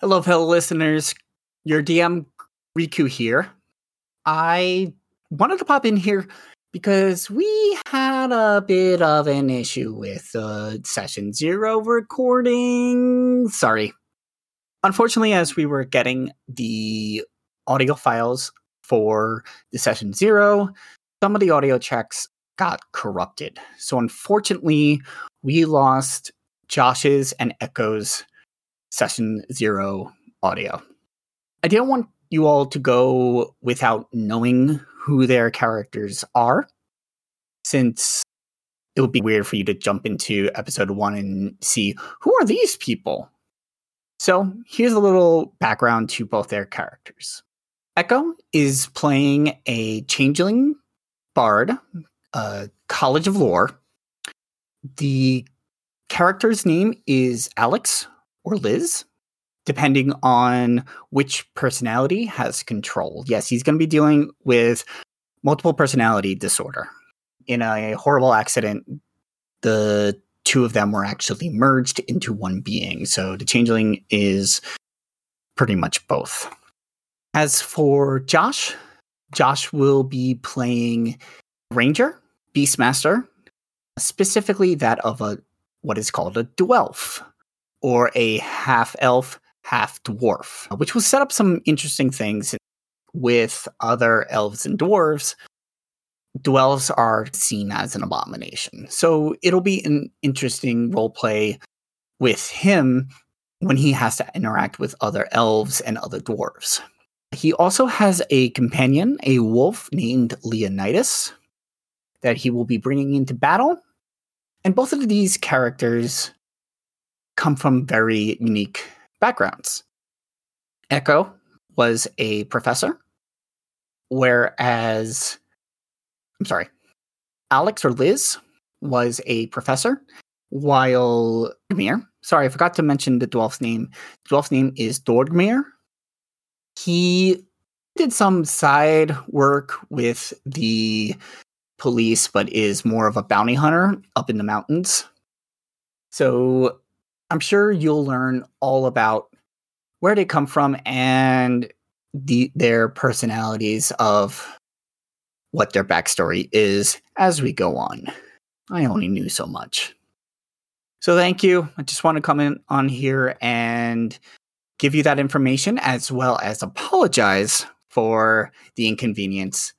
Hello, fellow listeners. Your DM Riku here. I wanted to pop in here because we had a bit of an issue with uh, session zero recording. Sorry. Unfortunately, as we were getting the audio files for the session zero, some of the audio checks got corrupted. So, unfortunately, we lost Josh's and Echo's session zero audio. I didn't want you all to go without knowing who their characters are, since it would be weird for you to jump into episode one and see who are these people. So here's a little background to both their characters. Echo is playing a changeling bard, a college of lore. The character's name is Alex or Liz, depending on which personality has control. Yes, he's going to be dealing with multiple personality disorder. In a horrible accident, the two of them were actually merged into one being. So the changeling is pretty much both. As for Josh, Josh will be playing Ranger, Beastmaster, specifically that of a what is called a dwarf or a half elf, half dwarf, which will set up some interesting things with other elves and dwarves. Dwarves are seen as an abomination. So it'll be an interesting role play with him when he has to interact with other elves and other dwarves. He also has a companion, a wolf named Leonidas, that he will be bringing into battle. And both of these characters come from very unique backgrounds. Echo was a professor, whereas, I'm sorry, Alex or Liz was a professor, while Dmir, sorry, I forgot to mention the dwarf's name. The dwarf's name is Dorgmir. He did some side work with the police, but is more of a bounty hunter up in the mountains. So I'm sure you'll learn all about where they come from and the their personalities of what their backstory is as we go on. I only knew so much. So thank you. I just want to come in on here and give you that information as well as apologize for the inconvenience.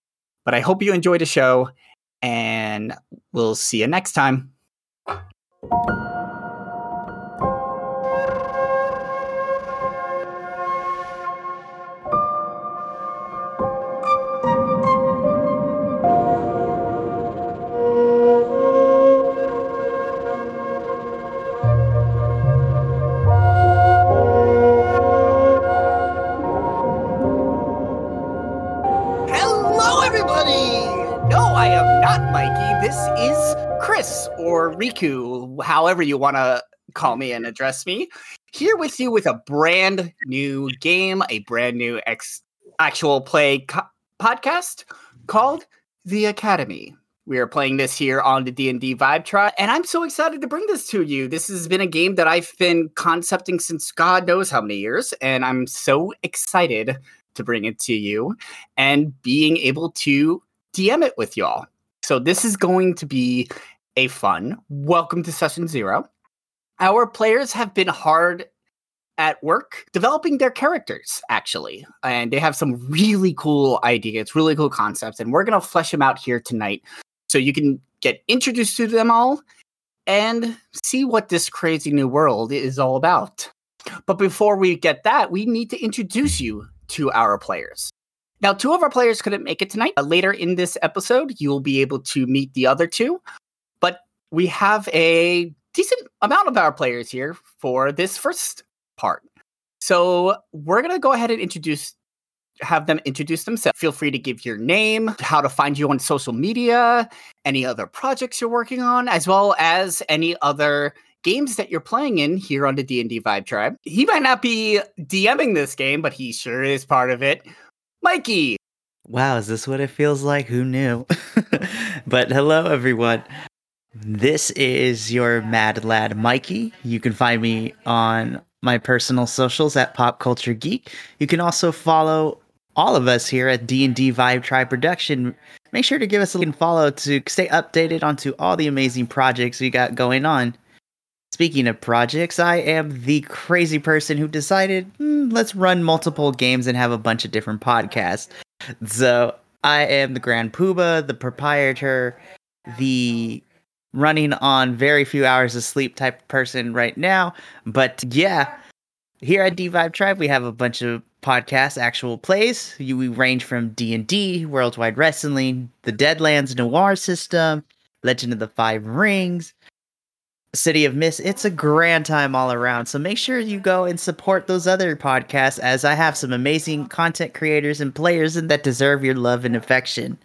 But I hope you enjoy the show and we'll see you next time. However you want to call me and address me. Here with you with a brand new game, a brand new ex- actual play co- podcast called The Academy. We are playing this here on the D&D Vibe Tribe, and I'm so excited to bring this to you. This has been a game that I've been concepting since God knows how many years, and I'm so excited to bring it to you and being able to DM it with y'all. So this is going to be a fun. Welcome to session 0. Our players have been hard at work developing their characters actually and they have some really cool ideas really cool concepts and we're going to flesh them out here tonight so you can get introduced to them all and see what this crazy new world is all about but before we get that we need to introduce you to our players now two of our players couldn't make it tonight Uh, later in this episode you will be able to meet the other two but we have a decent amount of our players here for this first part. So we're gonna go ahead and introduce have them introduce themselves. Feel free to give your name, how to find you on social media, any other projects you're working on, as well as any other games that you're playing in here on the D&D Vibe Tribe. He might not be DMing this game, but he sure is part of it. Mikey, Wow, is this what it feels like? Who knew? but hello, everyone. This is your mad lad, Mikey. You can find me on my personal socials at Pop Culture Geek. You can also follow all of us here at D&D Vibe Tribe Production. Make sure to give us a link and follow to stay updated onto all the amazing projects we got going on. Speaking of projects, I am the crazy person who decided mm, let's run multiple games and have a bunch of different podcasts. So I am the Grand Poobah, the proprietor, the running on very few hours of sleep type person right now. But yeah, here at D Vibe Tribe, we have a bunch of podcasts, actual plays. You, we range from D and D, Worldwide Wrestling, the Deadlands Noir System, Legend of the Five Rings, City of Mist. It's a grand time all around. So make sure you go and support those other podcasts, as I have some amazing content creators and players that deserve your love and affection.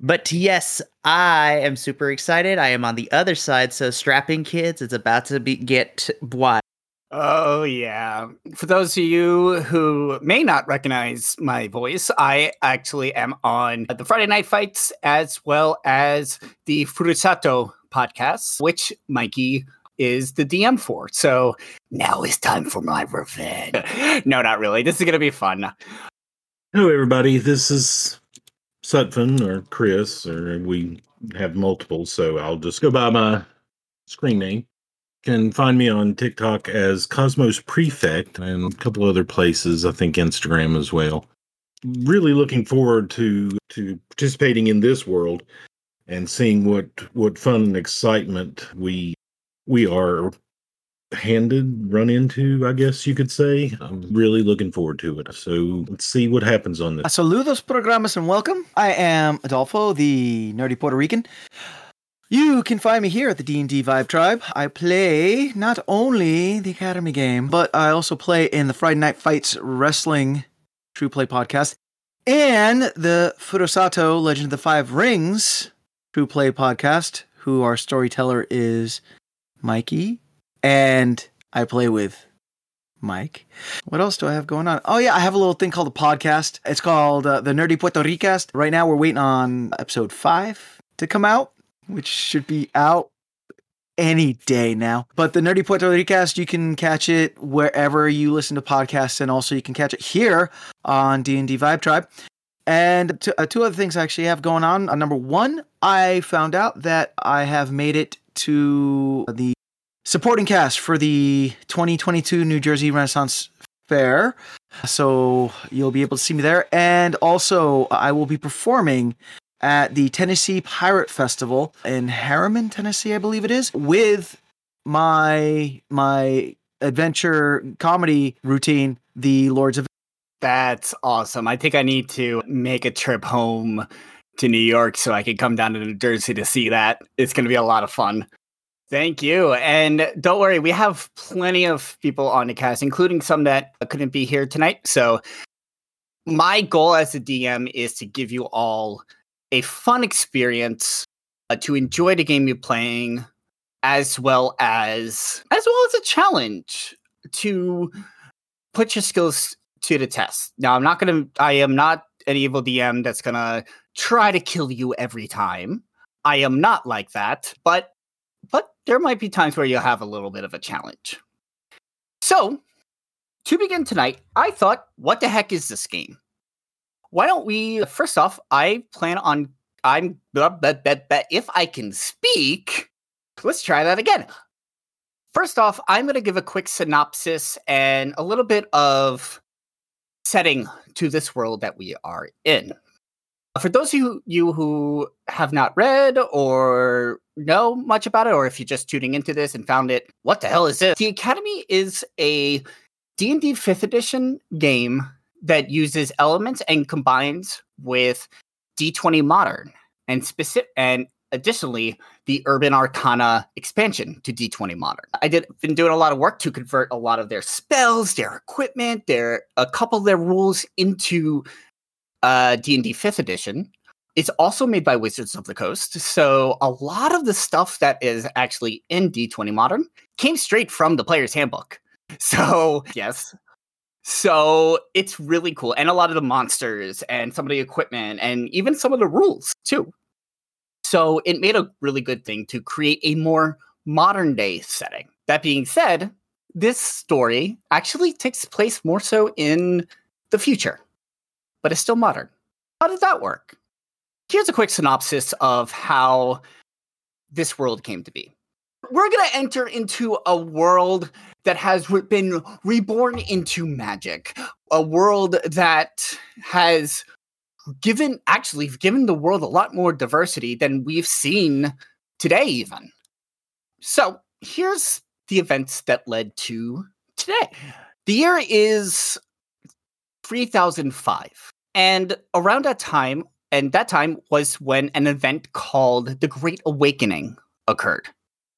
But yes, I am super excited. I am on the other side, so strapping kids, it's about to be get wild. Oh, yeah. For those of you who may not recognize my voice, I actually am on the Friday Night Fights as well as the Furusato podcast, which Mikey is the DM for. So now it's time for my revenge. no, not really. This is going to be fun. Hello, everybody. This is Sutphin or Chris, or we have multiple, so I'll just go by my screen name can find me on TikTok as Cosmos Prefect and a couple other places, I think Instagram as well. Really looking forward to to participating in this world and seeing what what fun and excitement we we are handed run into i guess you could say. I'm mm-hmm. really looking forward to it. So let's see what happens on this. Saludos programas and welcome. I am adolfo the nerdy puerto rican. You can find me here at the D&D Vibe Tribe. I play not only the Academy game, but I also play in the Friday Night Fights Wrestling True Play podcast and the Furusato Legend of the Five Rings True Play podcast, who our storyteller is Mikey, and I play with Mike. What else do I have going on? Oh yeah, I have a little thing called a podcast. It's called uh, the Nerdy Puerto Ricast. Right now we're waiting on episode 5 to come out which should be out any day now. But the Nerdy Puerto Ricast, you can catch it wherever you listen to podcasts, and also you can catch it here on D and D Vibe Tribe. And t- uh, two other things I actually have going on. Uh, number one, I found out that I have made it to the supporting cast for the 2022 New Jersey Renaissance Fair. So you'll be able to see me there. And also, I will be performing at the Tennessee Pirate Festival in Harriman, Tennessee, I believe it is, with my my adventure comedy routine, The Lords of. That's awesome. I think I need to make a trip home to New York so I can come down to New Jersey to see that. It's going to be a lot of fun. Thank you. And don't worry, we have plenty of people on the cast, including some that couldn't be here tonight. So, my goal as a DM is to give you all a fun experience uh, to enjoy the game you're playing as well as as well as a challenge to put your skills to the test. Now I'm not going to I am not an evil DM that's going to try to kill you every time. I am not like that, but but there might be times where you'll have a little bit of a challenge. So, to begin tonight, I thought, what the heck is this game? why don't we first off i plan on i'm but but but if i can speak let's try that again first off i'm going to give a quick synopsis and a little bit of setting to this world that we are in for those of you, you who have not read or know much about it or if you're just tuning into this and found it what the hell is this the academy is a d&d 5th edition game that uses elements and combines with D20 Modern and specific and additionally the Urban Arcana expansion to D20 Modern. I did been doing a lot of work to convert a lot of their spells, their equipment, their a couple of their rules into uh D&D 5th edition. It's also made by Wizards of the Coast, so a lot of the stuff that is actually in D20 Modern came straight from the player's handbook. So, yes, so it's really cool. And a lot of the monsters and some of the equipment and even some of the rules too. So it made a really good thing to create a more modern day setting. That being said, this story actually takes place more so in the future, but it's still modern. How did that work? Here's a quick synopsis of how this world came to be. We're going to enter into a world that has been reborn into magic, a world that has given actually given the world a lot more diversity than we've seen today even. So, here's the events that led to today. The year is 3005. And around that time, and that time was when an event called the Great Awakening occurred.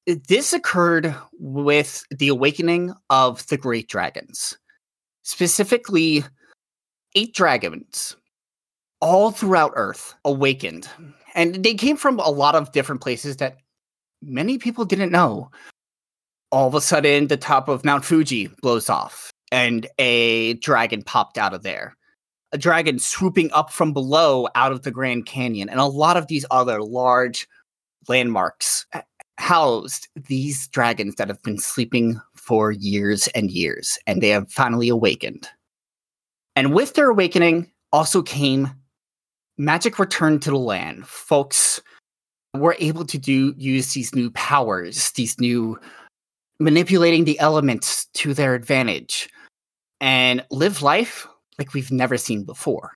This occurred with the awakening of the Great Dragons, specifically eight dragons, all throughout Earth, awakened. And they came from a lot of different places that many people didn't know all of a sudden the top of Mount Fuji blows off and a dragon popped out of there. A dragon swooping up from below out of the Grand Canyon, and a lot of these other large landmarks uh, housed these dragons that have been sleeping for years and years, and they have finally awakened. And with their awakening also came magic returned to the land. Folks were able to do use these new powers, these new manipulating the elements to their advantage and live life like we've never seen before.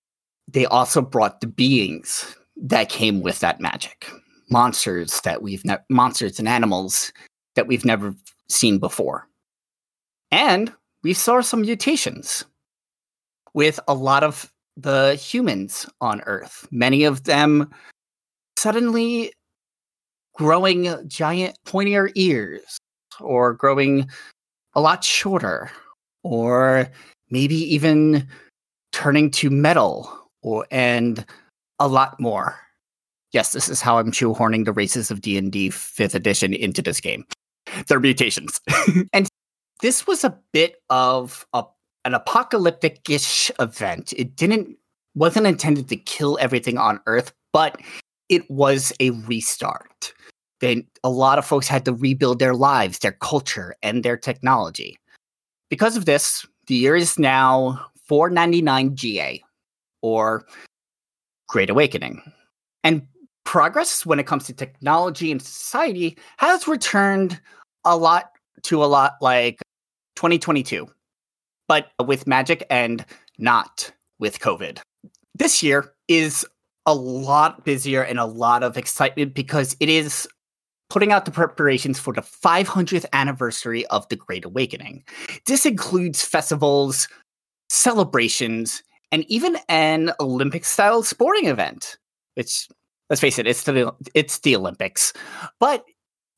They also brought the beings that came with that magic. Monsters that we've ne- monsters and animals that we've never seen before. And we saw some mutations with a lot of the humans on Earth. Many of them suddenly growing giant pointier ears or growing a lot shorter or maybe even turning to metal or and a lot more. Yes, this is how I'm shoehorning the races of D&D 5th edition into this game. They're mutations. and this was a bit of a, an apocalyptic-ish event. It didn't wasn't intended to kill everything on Earth, but it was a restart. Then a lot of folks had to rebuild their lives, their culture, and their technology. Because of this, the year is now 499 GA, or Great Awakening. And progress when it comes to technology and society has returned a lot to a lot like 2022, but with magic and not with COVID. This year is a lot busier and a lot of excitement because it is putting out the preparations for the 500th anniversary of the Great Awakening. This includes festivals, celebrations, and even an Olympic style sporting event, which, let's face it, it's the, it's the Olympics. But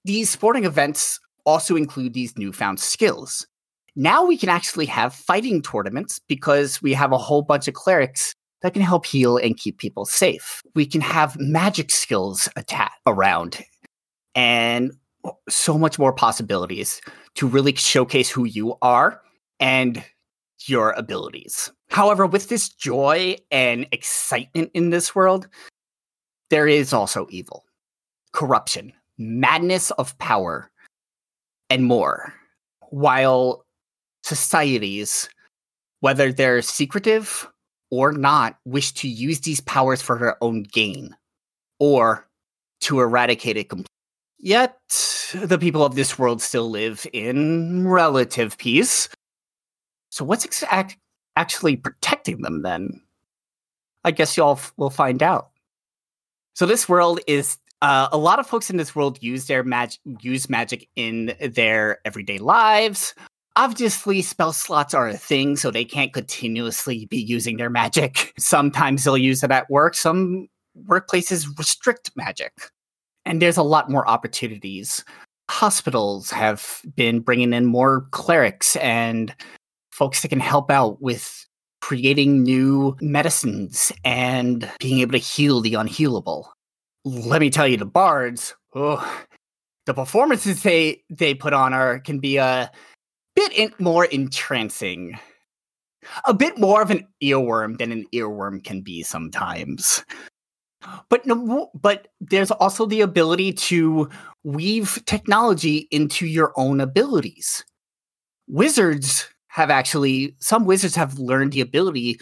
these sporting events also include these newfound skills. Now we can actually have fighting tournaments because we have a whole bunch of clerics that can help heal and keep people safe. We can have magic skills around and so much more possibilities to really showcase who you are and your abilities. However, with this joy and excitement in this world, there is also evil, corruption, madness of power, and more. While societies, whether they're secretive or not, wish to use these powers for their own gain or to eradicate it completely. Yet, the people of this world still live in relative peace. So, what's exact actually protecting them then? I guess y'all f- will find out. So, this world is uh, a lot of folks in this world use their magic use magic in their everyday lives. Obviously, spell slots are a thing, so they can't continuously be using their magic. Sometimes they'll use it at work. Some workplaces restrict magic and there's a lot more opportunities. Hospitals have been bringing in more clerics and folks that can help out with creating new medicines and being able to heal the unhealable. Let me tell you, the bards, oh, the performances they they put on are can be a bit in, more entrancing, a bit more of an earworm than an earworm can be sometimes. But no, but there's also the ability to weave technology into your own abilities. wizards have actually some wizards have learned the ability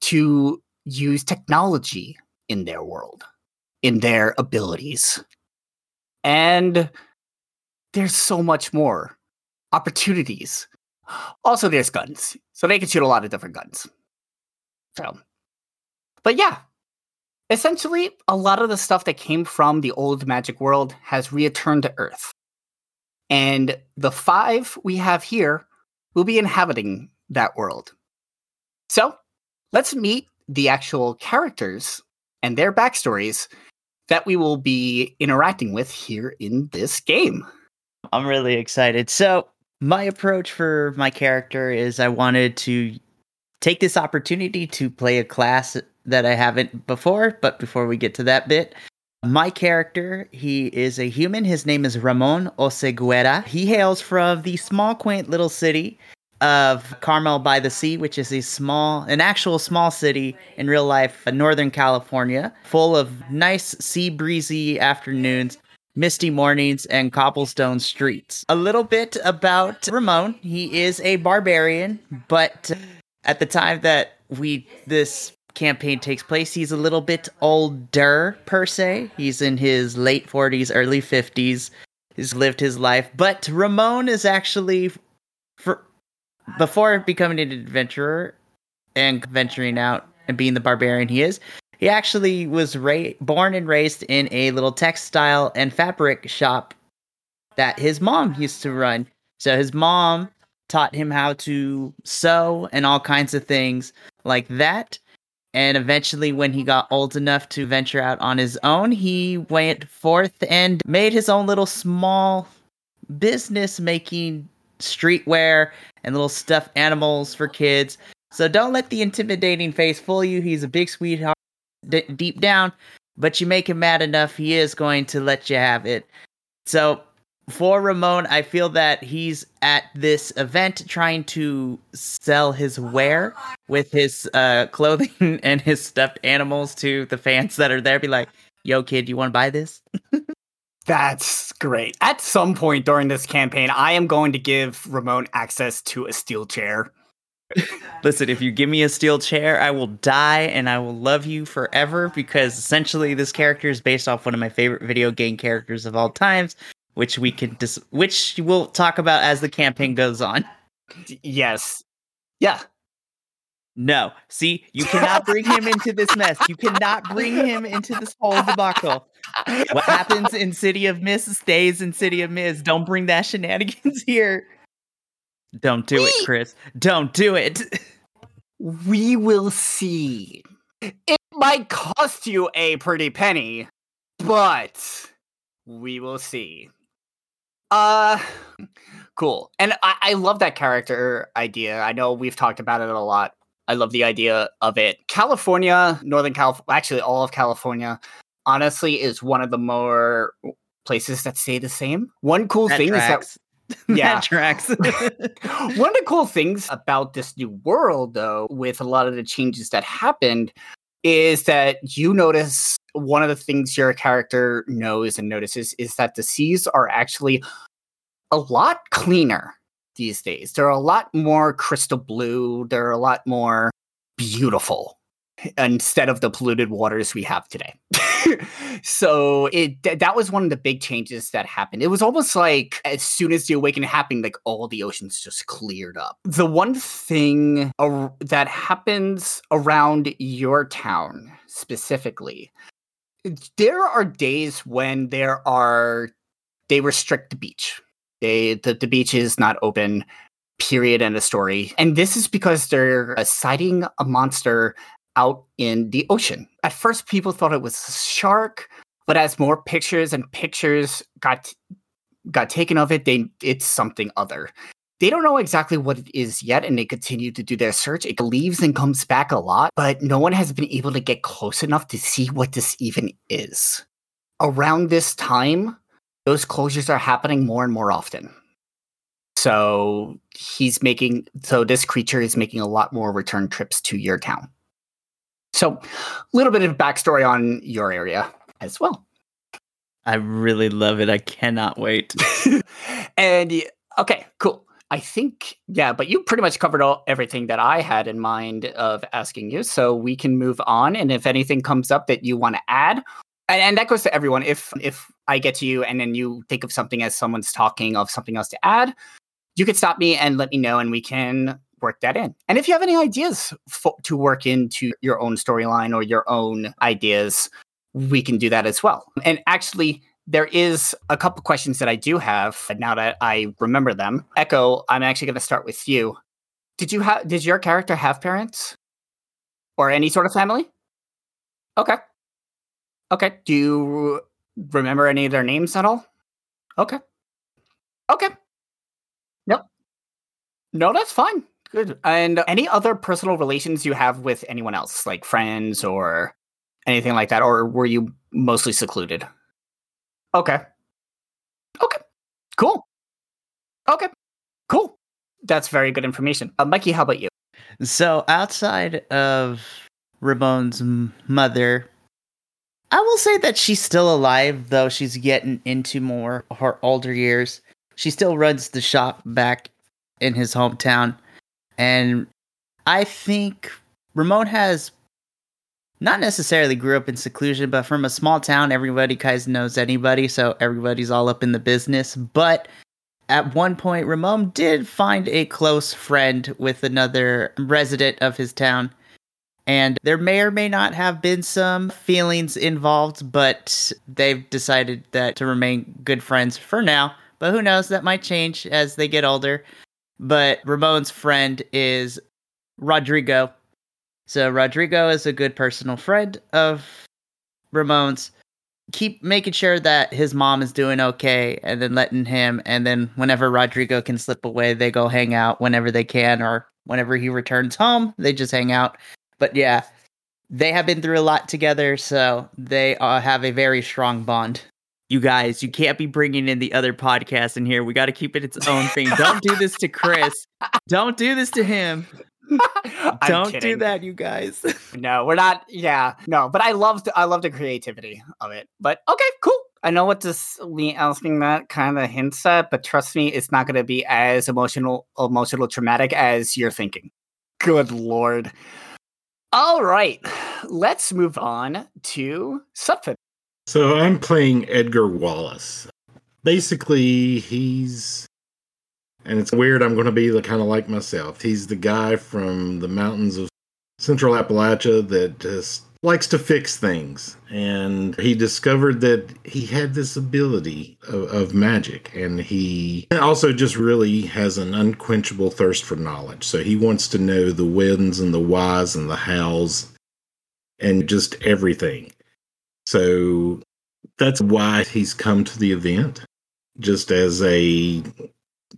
to use technology in their world, in their abilities. And there's so much more opportunities. Also, there's guns, so they can shoot a lot of different guns. So, but yeah, essentially, a lot of the stuff that came from the old magic world has returned to Earth. And the five we have here will be inhabiting that world. So, let's meet the actual characters and their backstories that we will be interacting with here in this game. I'm really excited. So, my approach for my character is I wanted to take this opportunity to play a class that I haven't before, but before we get to that bit, my character, he is a human. His name is Ramon Oseguera. He hails from the small, quaint little city of Carmel by the Sea, which is a small, an actual small city in real life, in Northern California, full of nice sea breezy afternoons, misty mornings, and cobblestone streets. A little bit about Ramon. He is a barbarian, but at the time that we this campaign takes place, he's a little bit older per se. He's in his late 40s, early 50s. He's lived his life, but Ramon is actually for before becoming an adventurer and venturing out and being the barbarian he is, he actually was ra- born and raised in a little textile and fabric shop that his mom used to run. So his mom taught him how to sew and all kinds of things like that. And eventually, when he got old enough to venture out on his own, he went forth and made his own little small business making streetwear and little stuffed animals for kids. So don't let the intimidating face fool you. He's a big sweetheart d- deep down, but you make him mad enough, he is going to let you have it. So for Ramon, I feel that he's at this event trying to sell his wear with his uh, clothing and his stuffed animals to the fans that are there. Be like, yo, kid, you want to buy this? That's great. At some point during this campaign, I am going to give Ramon access to a steel chair. Listen, if you give me a steel chair, I will die and I will love you forever because essentially this character is based off one of my favorite video game characters of all times, which we can dis- which we'll talk about as the campaign goes on. Yes. Yeah. No. See, you cannot bring him into this mess. You cannot bring him into this whole debacle. What happens in City of Mist stays in City of Mist. Don't bring that shenanigans here. Don't do it, Chris. Don't do it. We will see. It might cost you a pretty penny, but we will see. Uh, cool. And I, I love that character idea. I know we've talked about it a lot. I love the idea of it. California, Northern California, actually all of California, honestly, is one of the more places that stay the same. One cool That thing tracks. is that Yeah. tracks. one of the cool things about this new world, though, with a lot of the changes that happened, is that you notice one of the things your character knows and notices is that the seas are actually a lot cleaner these days. They're a lot more crystal blue, they're a lot more beautiful instead of the polluted waters we have today. so it th- that was one of the big changes that happened. It was almost like as soon as the awakening happened, like all the oceans just cleared up. The one thing ar- that happens around your town specifically, there are days when there are they restrict the beach. They the, the beach is not open. Period. End of story. And this is because they're uh, sighting a monster out in the ocean. At first, people thought it was a shark, but as more pictures and pictures got got taken of it, they it's something other. They don't know exactly what it is yet, and they continue to do their search. It leaves and comes back a lot, but no one has been able to get close enough to see what this even is. Around this time, those closures are happening more and more often. So he's making so this creature is making a lot more return trips to your town. So, a little bit of backstory on your area as well. I really love it. I cannot wait. and okay, cool. I think, yeah, but you pretty much covered all everything that I had in mind of asking you. So we can move on. And if anything comes up that you want to add, and, and that goes to everyone. If if I get to you and then you think of something as someone's talking of something else to add, you can stop me and let me know, and we can work that in. And if you have any ideas to work into your own storyline or your own ideas, we can do that as well. And actually, there is a couple questions that I do have now that I remember them. Echo, I'm actually going to start with you. Did you have did your character have parents or any sort of family? Okay. Okay. Do you remember any of their names at all? Okay. Okay. Nope. No, that's fine. Good. And any other personal relations you have with anyone else, like friends or anything like that, or were you mostly secluded? Okay. Okay. Cool. Okay. Cool. That's very good information. Uh, Mikey, how about you? So outside of Ramon's mother, I will say that she's still alive, though she's getting into more her older years. She still runs the shop back in his hometown, and I think Ramon has not necessarily grew up in seclusion, but from a small town, everybody kind of knows anybody, so everybody's all up in the business. But at one point, Ramon did find a close friend with another resident of his town. And there may or may not have been some feelings involved, but they've decided that to remain good friends for now. But who knows, that might change as they get older. But Ramon's friend is Rodrigo. So Rodrigo is a good personal friend of Ramon's. Keep making sure that his mom is doing okay and then letting him and then whenever Rodrigo can slip away, they go hang out whenever they can or whenever he returns home, they just hang out. But yeah, they have been through a lot together, so they uh, have a very strong bond. You guys, you can't be bringing in the other podcast in here. We got to keep it its own thing. Don't do this to Chris. Don't do this to him. I'm Don't do that, you guys. No, we're not. Yeah, no. But I love I love the creativity of it. But okay, cool. I know what this me asking that kind of hints at, but trust me, it's not going to be as emotional, emotional, traumatic as you're thinking. Good lord. All right, let's move on to Sutphin. So I'm playing Edgar Wallace. Basically, he's and it's weird I'm going to be the kind of like myself. He's the guy from the mountains of Central Appalachia that just likes to fix things. And he discovered that he had this ability of, of magic. And he also just really has an unquenchable thirst for knowledge. So he wants to know the whens and the whys and the hows and just everything. So that's why he's come to the event, just as a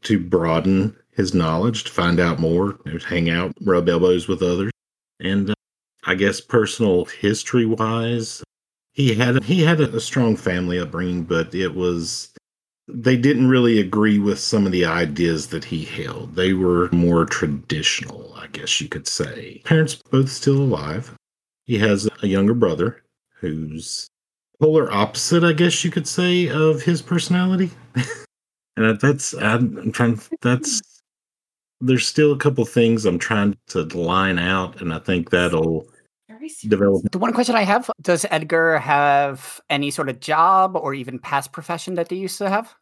to broaden his knowledge, to find out more, to hang out, rub elbows with others, and uh, I guess personal history wise, he had he had a strong family upbringing, but it was they didn't really agree with some of the ideas that he held. They were more traditional, I guess you could say. Parents both still alive. He has a younger brother who's polar opposite, I guess you could say, of his personality. and that's I'm trying. That's there's still a couple things I'm trying to line out, and I think that'll develop. The one question I have: Does Edgar have any sort of job or even past profession that they used to have?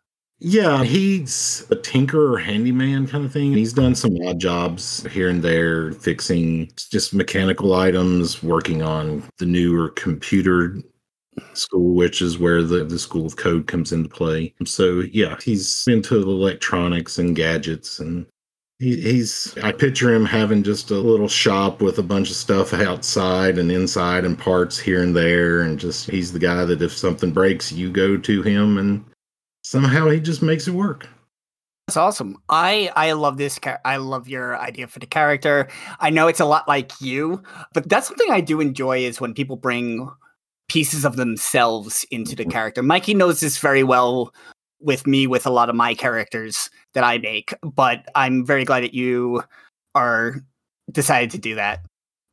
Yeah, he's a tinker or handyman kind of thing. He's done some odd jobs here and there, fixing just mechanical items, working on the newer computer school, which is where the, the school of code comes into play. So yeah, he's into electronics and gadgets and he, he's I picture him having just a little shop with a bunch of stuff outside and inside and parts here and there and just he's the guy that if something breaks you go to him and somehow he just makes it work. That's awesome. I I love this. Char- I love your idea for the character. I know it's a lot like you, but that's something I do enjoy is when people bring pieces of themselves into the character. Mikey knows this very well with me with a lot of my characters that I make, but I'm very glad that you are decided to do that.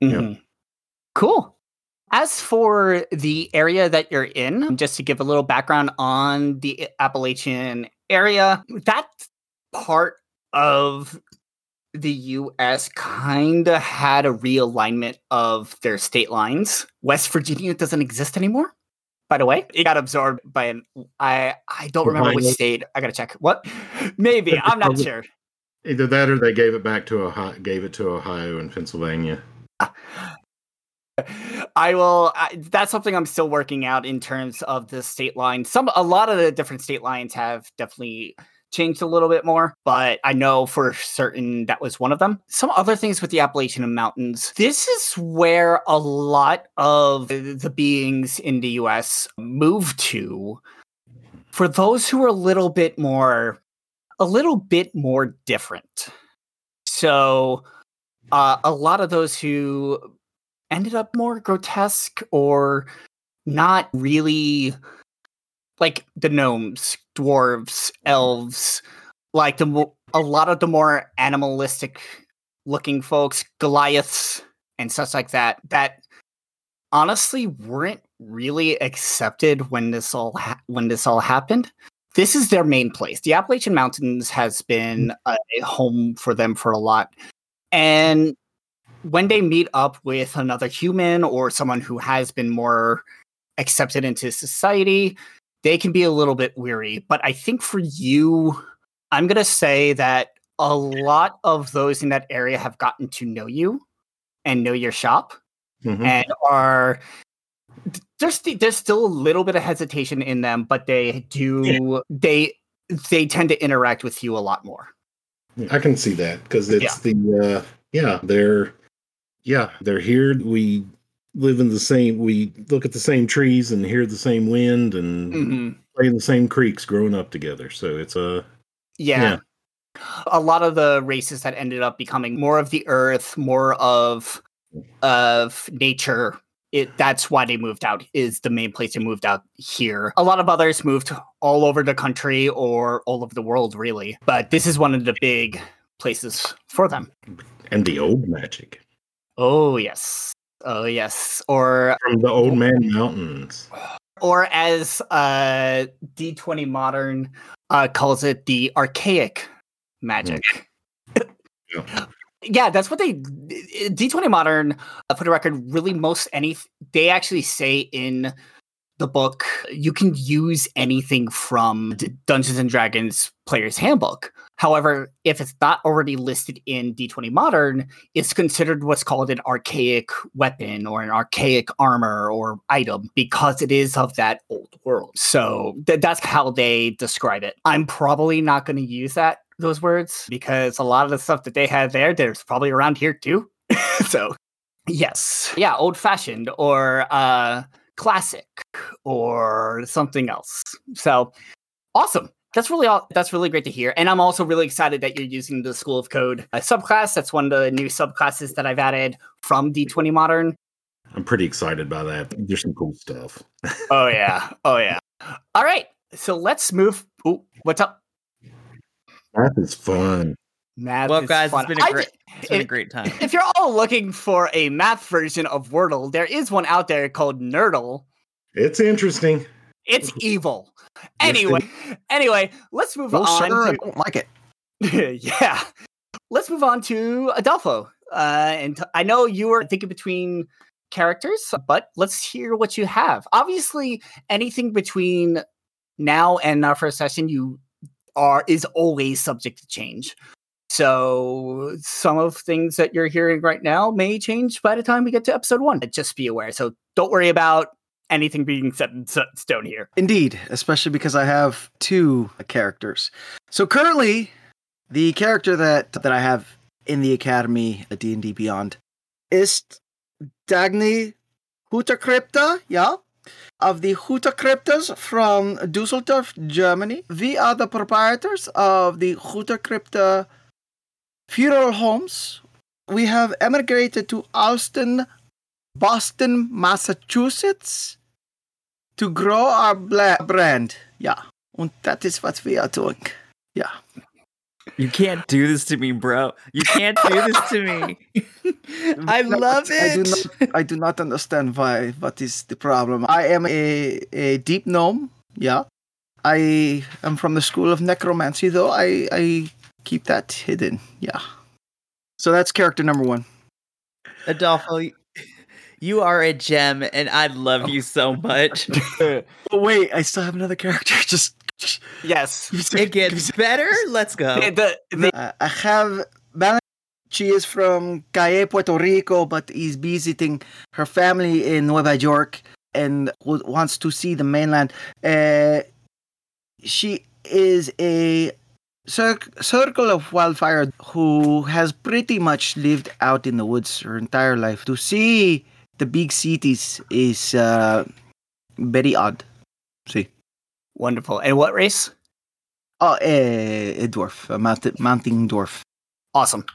Yeah. Mhm. Cool. As for the area that you're in, just to give a little background on the Appalachian area, that part of the US kind of had a realignment of their state lines. West Virginia doesn't exist anymore. By the way, it got absorbed by an I I don't remember which state. I gotta check. What? Maybe I'm not sure. Either that or they gave it back to Ohio, gave it to Ohio and Pennsylvania. I will. I, that's something I'm still working out in terms of the state line. Some, a lot of the different state lines have definitely changed a little bit more, but I know for certain that was one of them. Some other things with the Appalachian Mountains. This is where a lot of the beings in the U.S. move to. For those who are a little bit more, a little bit more different. So, uh, a lot of those who ended up more grotesque or not really like the gnomes, dwarves, elves, like the mo- a lot of the more animalistic looking folks, Goliaths and such like that that honestly weren't really accepted when this all ha- when this all happened. This is their main place. The Appalachian Mountains has been mm. a home for them for a lot. And when they meet up with another human or someone who has been more accepted into society, they can be a little bit weary. But I think for you, I'm going to say that a lot of those in that area have gotten to know you and know your shop Mhm. and are there's there's still a little bit of hesitation in them but they do they they tend to interact with you a lot more I can see that because it's the uh, yeah they're yeah they're here. We live in the same. We look at the same trees and hear the same wind and Mhm. play in the same creeks growing up together. So it's a Yeah. Yeah. A lot of the races that ended up becoming more of the earth, more of of nature. It that's why they moved out is the main place they moved out here. A lot of others moved all over the country or all over the world really. But this is one of the big places for them. and the old magic Oh yes. Oh yes. Or from the old man mountains. or as uh D20 Modern uh calls it the archaic magic. Yeah. yeah, that's what they D20 Modern uh, for the record really most any they actually say in the book you can use anything from Dungeons and Dragons player's handbook. However, if it's not already listed in D20 Modern, it's considered what's called an archaic weapon or an archaic armor or item because it is of that old world. So th- that's how they describe it. I'm probably not going to use that those words because a lot of the stuff that they had there, there's probably around here too. so yes, yeah, old fashioned or uh, classic or something else. So awesome. That's really all. That's really great to hear, and I'm also really excited that you're using the School of Code uh, subclass. That's one of the new subclasses that I've added from D20 Modern. I'm pretty excited by that. There's some cool stuff. Oh yeah, oh yeah. All right, so let's move. Ooh, what's up, That is fun. Math? Well, guys, fun. it's been a I great, di- it's been a great time. if you're all looking for a math version of Wordle, there is one out there called Nerdle. It's interesting. It's evil. Anyway, anyway, let's move No, on. sir, I don't like it. yeah. Let's move on to Adolfo. Uh, and t- I know you were thinking between characters, but let's hear what you have. Obviously, anything between now and our first session, you are is always subject to change. So some of things that you're hearing right now may change by the time we get to episode one. Just be aware. So don't worry about anything being set in stone here. Indeed, especially because I have two characters. So currently, the character that that I have in the academy at D and D Beyond is Dagny Hüterkrypta, yeah, of the Hüterkryptas from Dusseldorf, Germany. We are the proprietors of the Hüterkrypta funeral homes. We have emigrated to Allston, Boston, Massachusetts to grow our bla- brand. Yeah. And that is what we are doing. Yeah. You can't do this to me, bro. You can't do this to me. I No, love I do it. not I do not understand why what is the problem. I am a, a deep gnome, yeah. I am from the school of necromancy though. I I keep that hidden. Yeah. So that's character number one. Adolfo, you are a gem, and I love you so much. Oh wait, I still have another character. Just Yes. it gets better. Let's go. The, the, Uh, I have Val- She is from Calle, Puerto Rico, but is visiting her family in Nueva York and w- wants to see the mainland. Uh, she is a cir- circle of wildfire who has pretty much lived out in the woods her entire life. To see the big cities is uh, very odd. See. wonderful. And what race? Oh, a, a dwarf, a mountain, mounting dwarf. Awesome.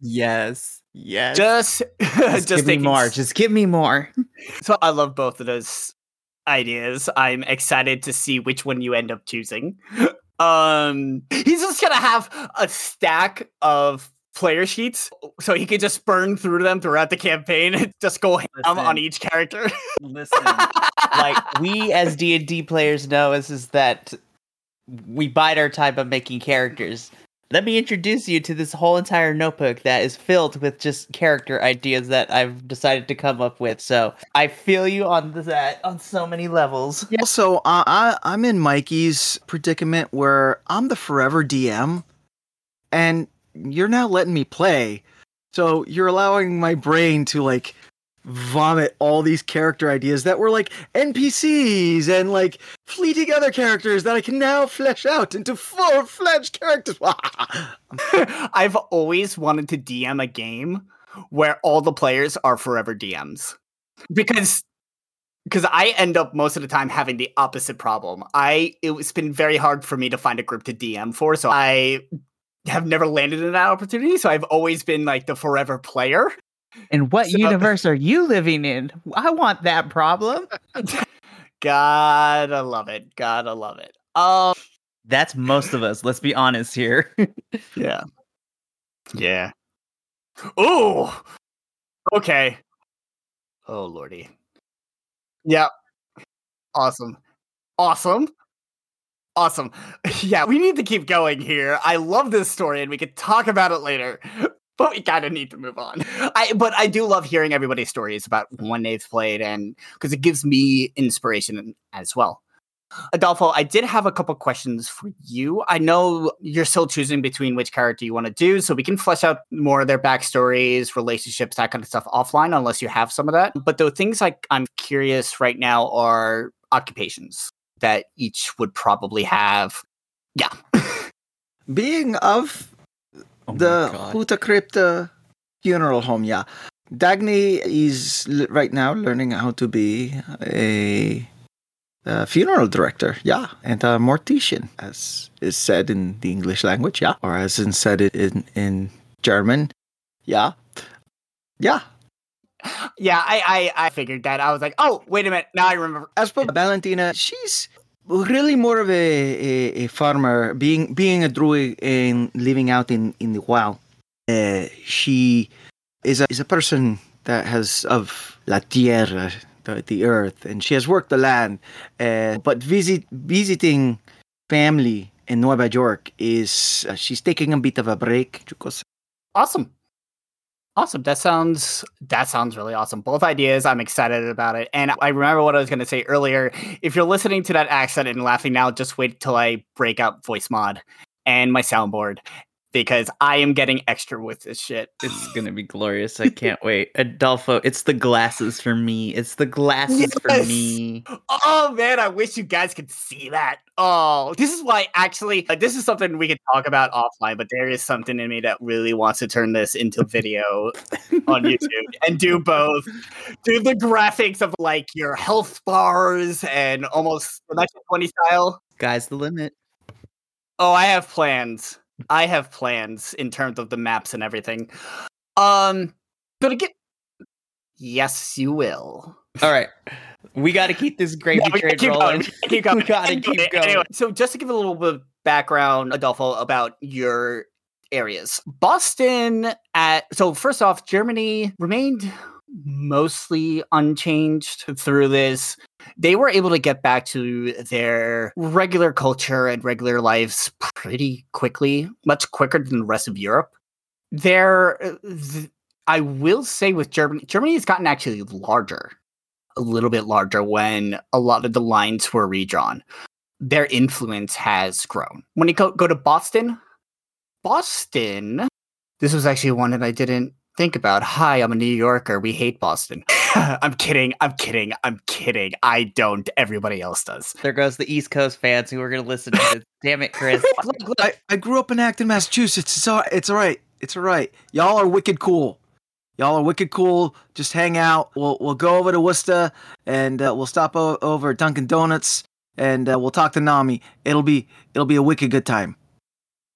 Yes. Yes. Just, Just, just, give me taking more. Just give me more. So I love both of those ideas. I'm excited to see which one you end up choosing. Um, he's just gonna have a stack of player sheets, so he can just burn through them throughout the campaign and just go ham on each character. Listen, like we as D and D players know is is that we bide our time of making characters. Let me introduce you to this whole entire notebook that is filled with just character ideas that I've decided to come up with. So I feel you on that on so many levels. Also, uh, I I'm in Mikey's predicament where I'm the forever DM, and you're now letting me play. So you're allowing my brain to like vomit all these character ideas that were like NPCs and like fleeting other characters that I can now flesh out into full fledged characters. I've always wanted to DM a game where all the players are forever DMs because because I end up most of the time having the opposite problem. I it's been very hard for me to find a group to DM for, so I have never landed in that opportunity. So I've always been like the forever player. And what So- universe are you living in? I want that problem. God, I love it. God, I love it. Um, That's most of us. Let's be honest here. yeah, yeah. Ooh, okay. Oh lordy. Yeah. Awesome. Awesome. Awesome. Yeah, we need to keep going here. I love this story and we could talk about it later. But we kind of need to move on. I but I do love hearing everybody's stories about when they've played and because it gives me inspiration as well. Adolfo, I did have a couple questions for you. I know you're still choosing between which character you want to do, so we can flesh out more of their backstories, relationships, that kind of stuff offline, unless you have some of that. But the things like I'm curious right now are occupations that each would probably have. Yeah. Being of Oh the Huta Crypta funeral home, yeah. Dagny is l- right now learning how to be a, a funeral director, yeah, and a mortician, as is said in the English language, yeah, or as in said it in in German, yeah, yeah. Yeah, I, I I figured that. I was like, oh, wait a minute. Now I remember. As for Valentina, she's really more of a, a, a farmer, being being a druid and living out in, in the wild. Uh, she is a, is a person that has of la tierra, the, the earth, and she has worked the land. Uh, but visit visiting family in Nueva York is uh, she's taking a bit of a break Awesome. Awesome. That sounds that sounds really awesome. Both ideas. I'm excited about it. And I remember what I was going to say earlier. If you're listening to that accent and laughing now, just wait till I break out voice mod and my soundboard because I am getting extra with this shit. It's gonna be glorious. I can't wait. Adolfo, it's the glasses for me. It's the glasses for me. Oh man, I wish you guys could see that. Oh, this is why actually uh, this is something we could talk about offline, but there is something in me that really wants to turn this into video on YouTube and do both. Do the graphics of like your health bars and almost Selection 20 style. Guys, the limit. Oh, I have plans. I have plans in terms of the maps and everything. Um, gonna get. Yes, you will. All right. We got to keep this gravy train keep rolling. going. We gotta keep going. We gotta keep going. anyway, so just to give a little bit of background, Adolfo, about your areas. Boston at so first off, Germany remained mostly unchanged through this they were able to get back to their regular culture and regular lives pretty quickly, much quicker than the rest of Europe. There, th- I will say with Germany, Germany has gotten actually larger, a little bit larger when a lot of the lines were redrawn. Their influence has grown. When you go, go to Boston, Boston, this was actually one that I didn't think about. Hi, I'm a New Yorker. We hate Boston. I'm kidding. I'm kidding. I'm kidding. I don't. Everybody else does. There goes the East Coast fans who are going to listen to this. Damn it, Chris. Look, look, I, I grew up in Acton, Massachusetts. It's all, it's all right. It's all right. Y'all are wicked cool. Y'all are wicked cool. Just hang out. We'll we'll go over to Worcester and uh, we'll stop o- over at Dunkin' Donuts and uh, we'll talk to Nami. It'll be it'll be a wicked good time.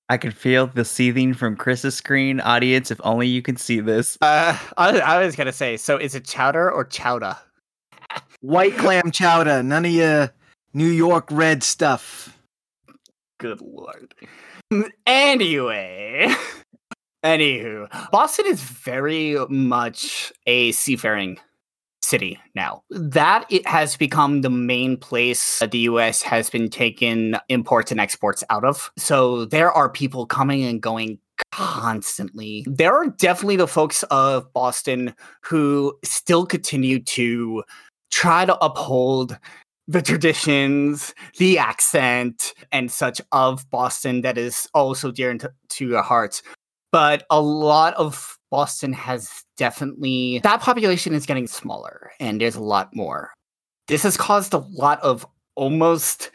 I can feel the seething from Chris's screen. Audience, if only you can see this. Uh, I, I was gonna say. So, is it chowder or chowder? White clam chowder. None of your New York red stuff. Good lord. Anyway, anywho, Boston is very much a seafaring city now. That it has become the main place that the US has been taking imports and exports out of. So there are people coming and going constantly. There are definitely the folks of Boston who still continue to try to uphold the traditions, the accent, and such of Boston that is also dear to, to your hearts. But a lot of Boston has definitely, that population is getting smaller and there's a lot more. This has caused a lot of almost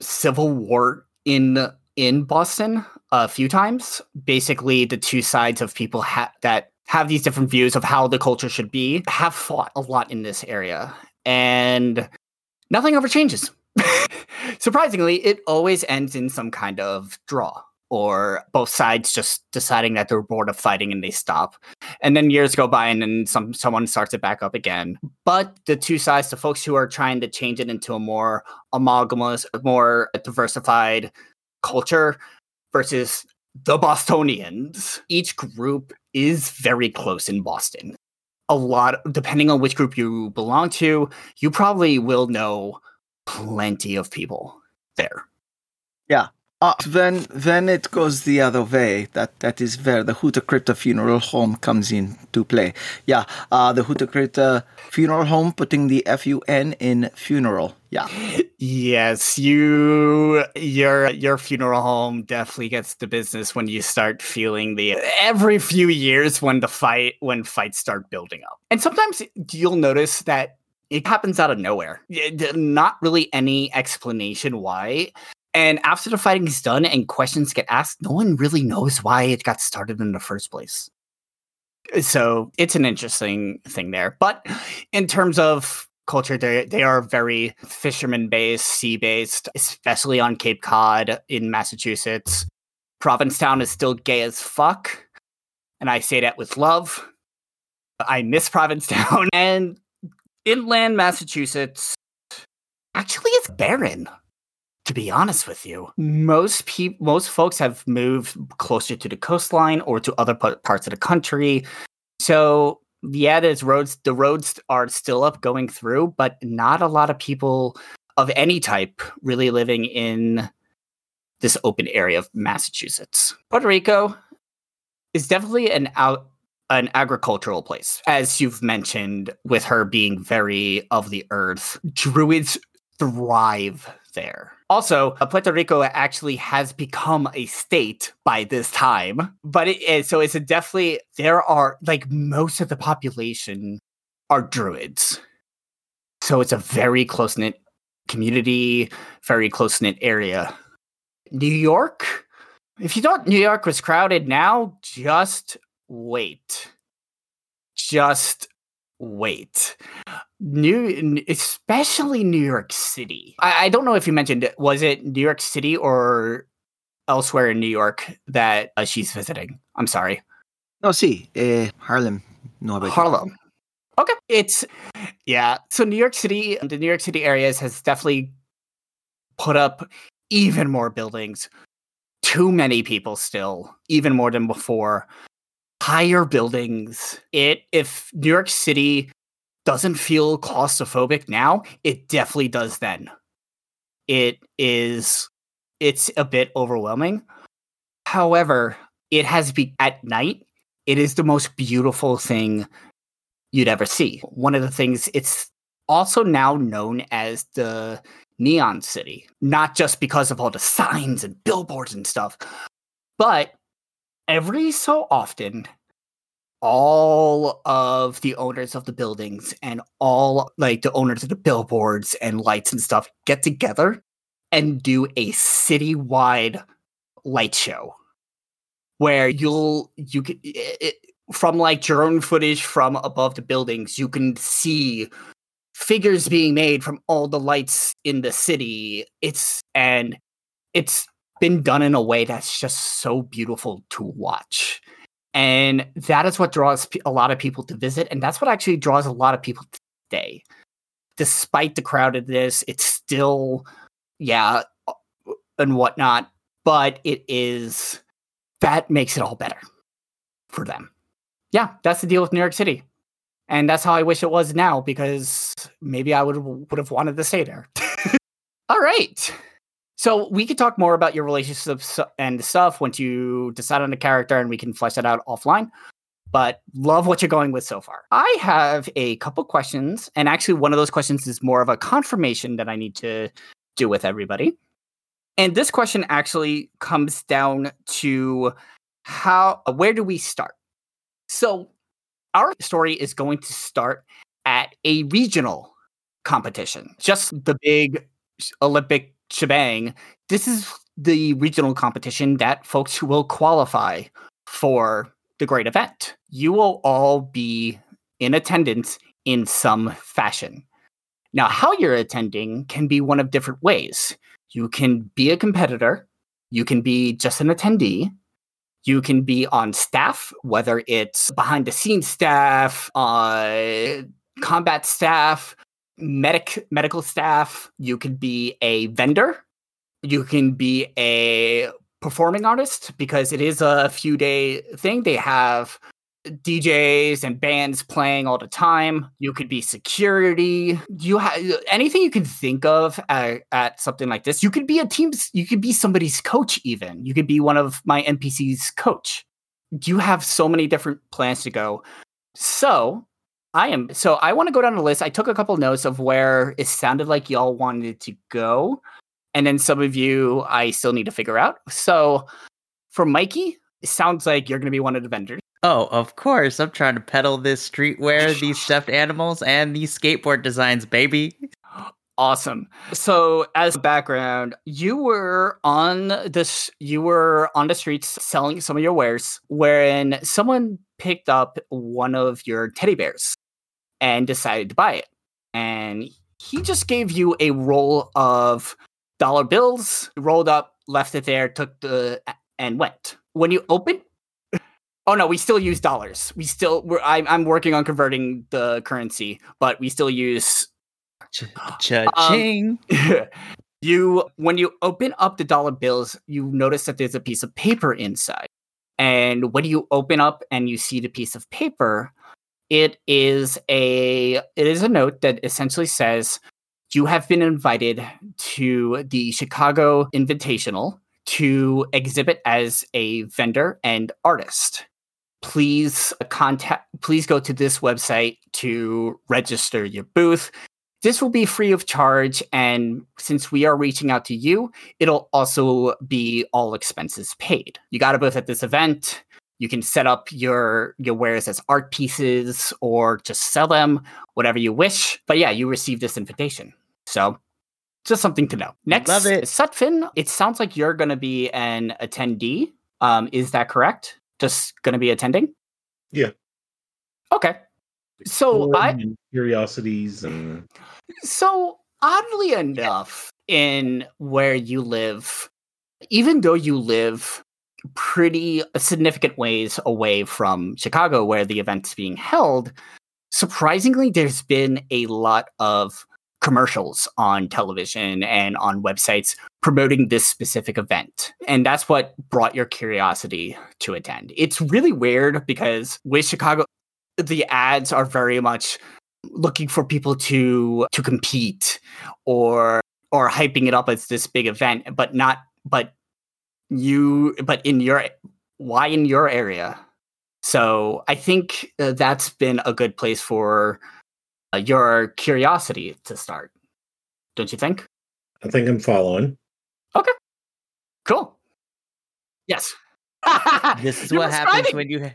civil war in in Boston a few times. Basically, the two sides of people ha- that have these different views of how the culture should be have fought a lot in this area, and nothing ever changes. Surprisingly, it always ends in some kind of draw or both sides just deciding that they're bored of fighting and they stop. And then years go by and then some someone starts it back up again. But the two sides, the folks who are trying to change it into a more amalgamous, more diversified culture versus the Bostonians, each group is very close in Boston. A lot, depending on which group you belong to, you probably will know plenty of people there. Uh, then then it goes the other way. That that is where the Hüterkrypta Funeral Home comes in to play. Yeah, uh, the Hüterkrypta Funeral Home, putting the F U N in funeral. Yeah. Yes, you your your funeral home definitely gets the business when you start feeling the every few years when the fight when fights start building up. And sometimes you'll notice that it happens out of nowhere. Not really any explanation why. And after the fighting is done and questions get asked, no one really knows why it got started in the first place. So it's an interesting thing there. But in terms of culture, they they are very fisherman based, sea based, especially on Cape Cod in Massachusetts. Provincetown is still gay as fuck, and I say that with love. I miss Provincetown, and inland Massachusetts actually is barren. To be honest with you, most people, most folks have moved closer to the coastline or to other pa- parts of the country. So yeah, there's roads. The roads are still up going through, but not a lot of people of any type really living in this open area of Massachusetts. Puerto Rico is definitely an out an agricultural place, as you've mentioned, with her being very of the earth. Druids thrive there. Also, uh, Puerto Rico actually has become a state by this time, but it is so it's definitely there are like most of the population are druids. So it's a very close knit community, very close knit area. New York, if you thought New York was crowded now, just wait. Just wait. New, especially New York City. I, I don't know if you mentioned it. Was it New York City or elsewhere in New York that uh, she's visiting? I'm sorry, No, see, uh, Harlem. No, Harlem. Okay, it's yeah. So New York City, the New York City areas has definitely put up even more buildings. Too many people still, even more than before. Higher buildings. It if New York City doesn't feel claustrophobic now, it definitely does then. It is it's a bit overwhelming. However, it has be at night, it is the most beautiful thing you'd ever see. One of the things it's also now known as the Neon City, not just because of all the signs and billboards and stuff, but every so often all of the owners of the buildings and all like the owners of the billboards and lights and stuff get together and do a citywide light show where you'll you can from like drone footage from above the buildings you can see figures being made from all the lights in the city. It's and it's been done in a way that's just so beautiful to watch and that is what draws a lot of people to visit and that's what actually draws a lot of people to stay. Despite the crowdedness it's still yeah and whatnot but it is that makes it all better for them. Yeah that's the deal with new york city. And that's how i wish it was now because maybe i would would have wanted to stay there. All right so we could talk more about your relationships and stuff once you decide on a character, and we can flesh that out offline. But love what you're going with so far. I have a couple questions, and actually, one of those questions is more of a confirmation that I need to do with everybody. And this question actually comes down to how, where do we start? So, our story is going to start at a regional competition, just the big Olympic shebang, this is the regional competition that folks will qualify for the great event. You will all be in attendance in some fashion. Now, how you're attending can be one of different ways. You can be a competitor, you can be just an attendee, you can be on staff, whether it's behind the scenes staff, uh, combat staff, medic medical staff you could be a vendor you can be a performing artist because it is a few day thing they have DJs and bands playing all the time. You could be security. You have anything you can think of at, at, something like this. You could be a team's. You could be somebody's coach. Even you could be one of my NPCs' coach. You have so many different plans to go. So I am. So I want to go down the list. I took a couple notes of where it sounded like y'all wanted to go. And then some of you I still need to figure out. So for Mikey, it sounds like you're going to be one of the vendors. Oh, of course. I'm trying to peddle this streetwear, these stuffed animals, and these skateboard designs, baby. Awesome. So, as a background, you were on this. You were on the streets selling some of your wares, wherein someone picked up one of your teddy bears and decided to buy it. And he just gave you a roll of dollar bills, rolled up, left it there, took the and went. When you open Oh no, we still use dollars. We still we're I'm I'm working on converting the currency, but we still use Cha-ching. Um, you when you open up the dollar bills, you notice that there's a piece of paper inside. And when you open up and you see the piece of paper, it is a it is a note that essentially says you have been invited to the Chicago Invitational to exhibit as a vendor and artist. Please contact please go to this website to register your booth. This will be free of charge and since we are reaching out to you, it'll also be all expenses paid. You got a booth at this event you can set up your your wares as art pieces or just sell them, whatever you wish. But yeah, you receive this invitation. So just something to know. Next, Love it. Sutphin, it sounds like you're going to be an attendee. Um, is that correct? Just going to be attending? Yeah. Okay. So I and curiosities and so oddly enough, in where you live, even though you live pretty significant ways away from Chicago, where the event's being held, surprisingly, there's been a lot of commercials on television and on websites promoting this specific event. And that's what brought your curiosity to attend. It's really weird because with Chicago, the ads are very much looking for people to to compete or or hyping it up as this big event, but not but you but in your why in your area. So I think uh, that's been a good place for uh, your curiosity to start. Don't you think? I think I'm following. Okay. Cool. Yes. This is You're what happens when you.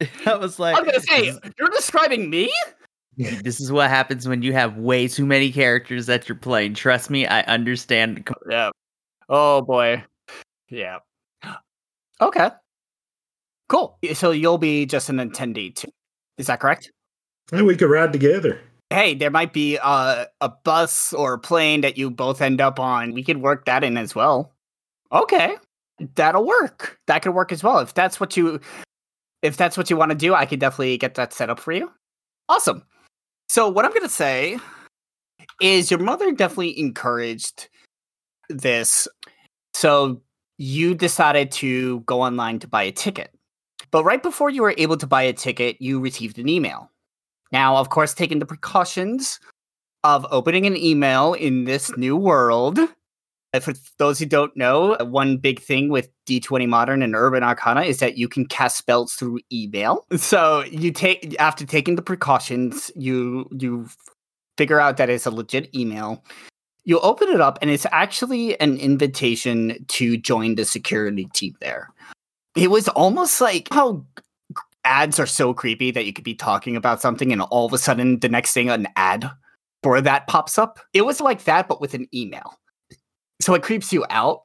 I was like, I was gonna say you're describing me. this is what happens when you have way too many characters that you're playing. Trust me, I understand. Yeah. Oh boy. Yeah. Okay. Cool. So you'll be just an attendee too. Is that correct? Hey, we could ride together. Hey, there might be a a bus or a plane that you both end up on. We could work that in as well. Okay. That'll work. That could work as well. If that's what you if that's what you want to do, I could definitely get that set up for you. Awesome. So what I'm gonna say is your mother definitely encouraged this. So you decided to go online to buy a ticket. But right before you were able to buy a ticket, you received an email. Now, of course, taking the precautions of opening an email in this new world. For those who don't know, one big thing with D20 Modern and Urban Arcana is that you can cast spells through email. So you take after taking the precautions, you you figure out that it's a legit email. You open it up, and it's actually an invitation to join the security team there. It was almost like how ads are so creepy that you could be talking about something and all of a sudden the next thing an ad for that pops up. It was like that, but with an email. So it creeps you out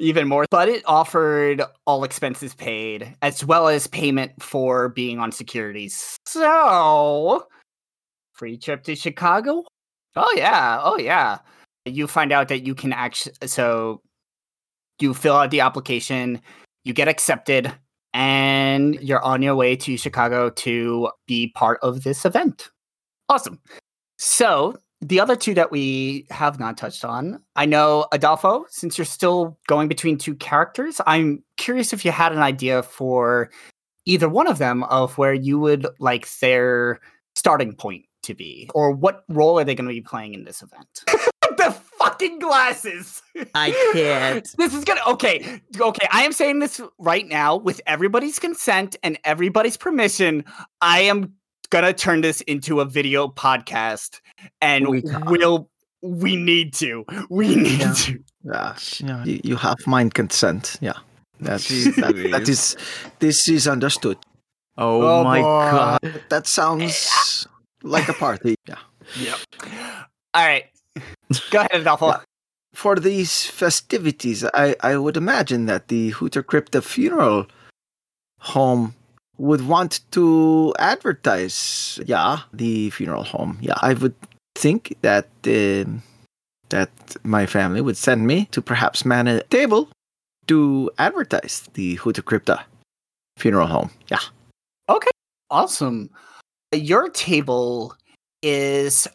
even more. But it offered all expenses paid as well as payment for being on securities. So free trip to Chicago? Oh yeah, oh yeah. You find out that you can actually so you fill out the application, you get accepted, and you're on your way to Chicago to be part of this event. Awesome. So, the other two that we have not touched on, I know Adolfo, since you're still going between two characters, I'm curious if you had an idea for either one of them of where you would like their starting point to be, or what role are they going to be playing in this event? the fucking glasses! I can't. This is gonna okay. Okay, I am saying this right now with everybody's consent and everybody's permission. I am gonna turn this into a video podcast, and We- we'll we need to. We need Yeah. to. Yeah, yeah. You, you have mind consent. Yeah, that's that, that is this is understood. Oh, Oh, my boy. god. That sounds like a party. Yeah. Yep. All right. Go ahead, Adolfo. For these festivities, I, I would imagine that the Hüterkrypta funeral home would want to advertise, yeah, the funeral home. Yeah, I would think that um, that my family would send me to perhaps man a table to advertise the Hüterkrypta funeral home. Yeah. Okay. Awesome. Your table is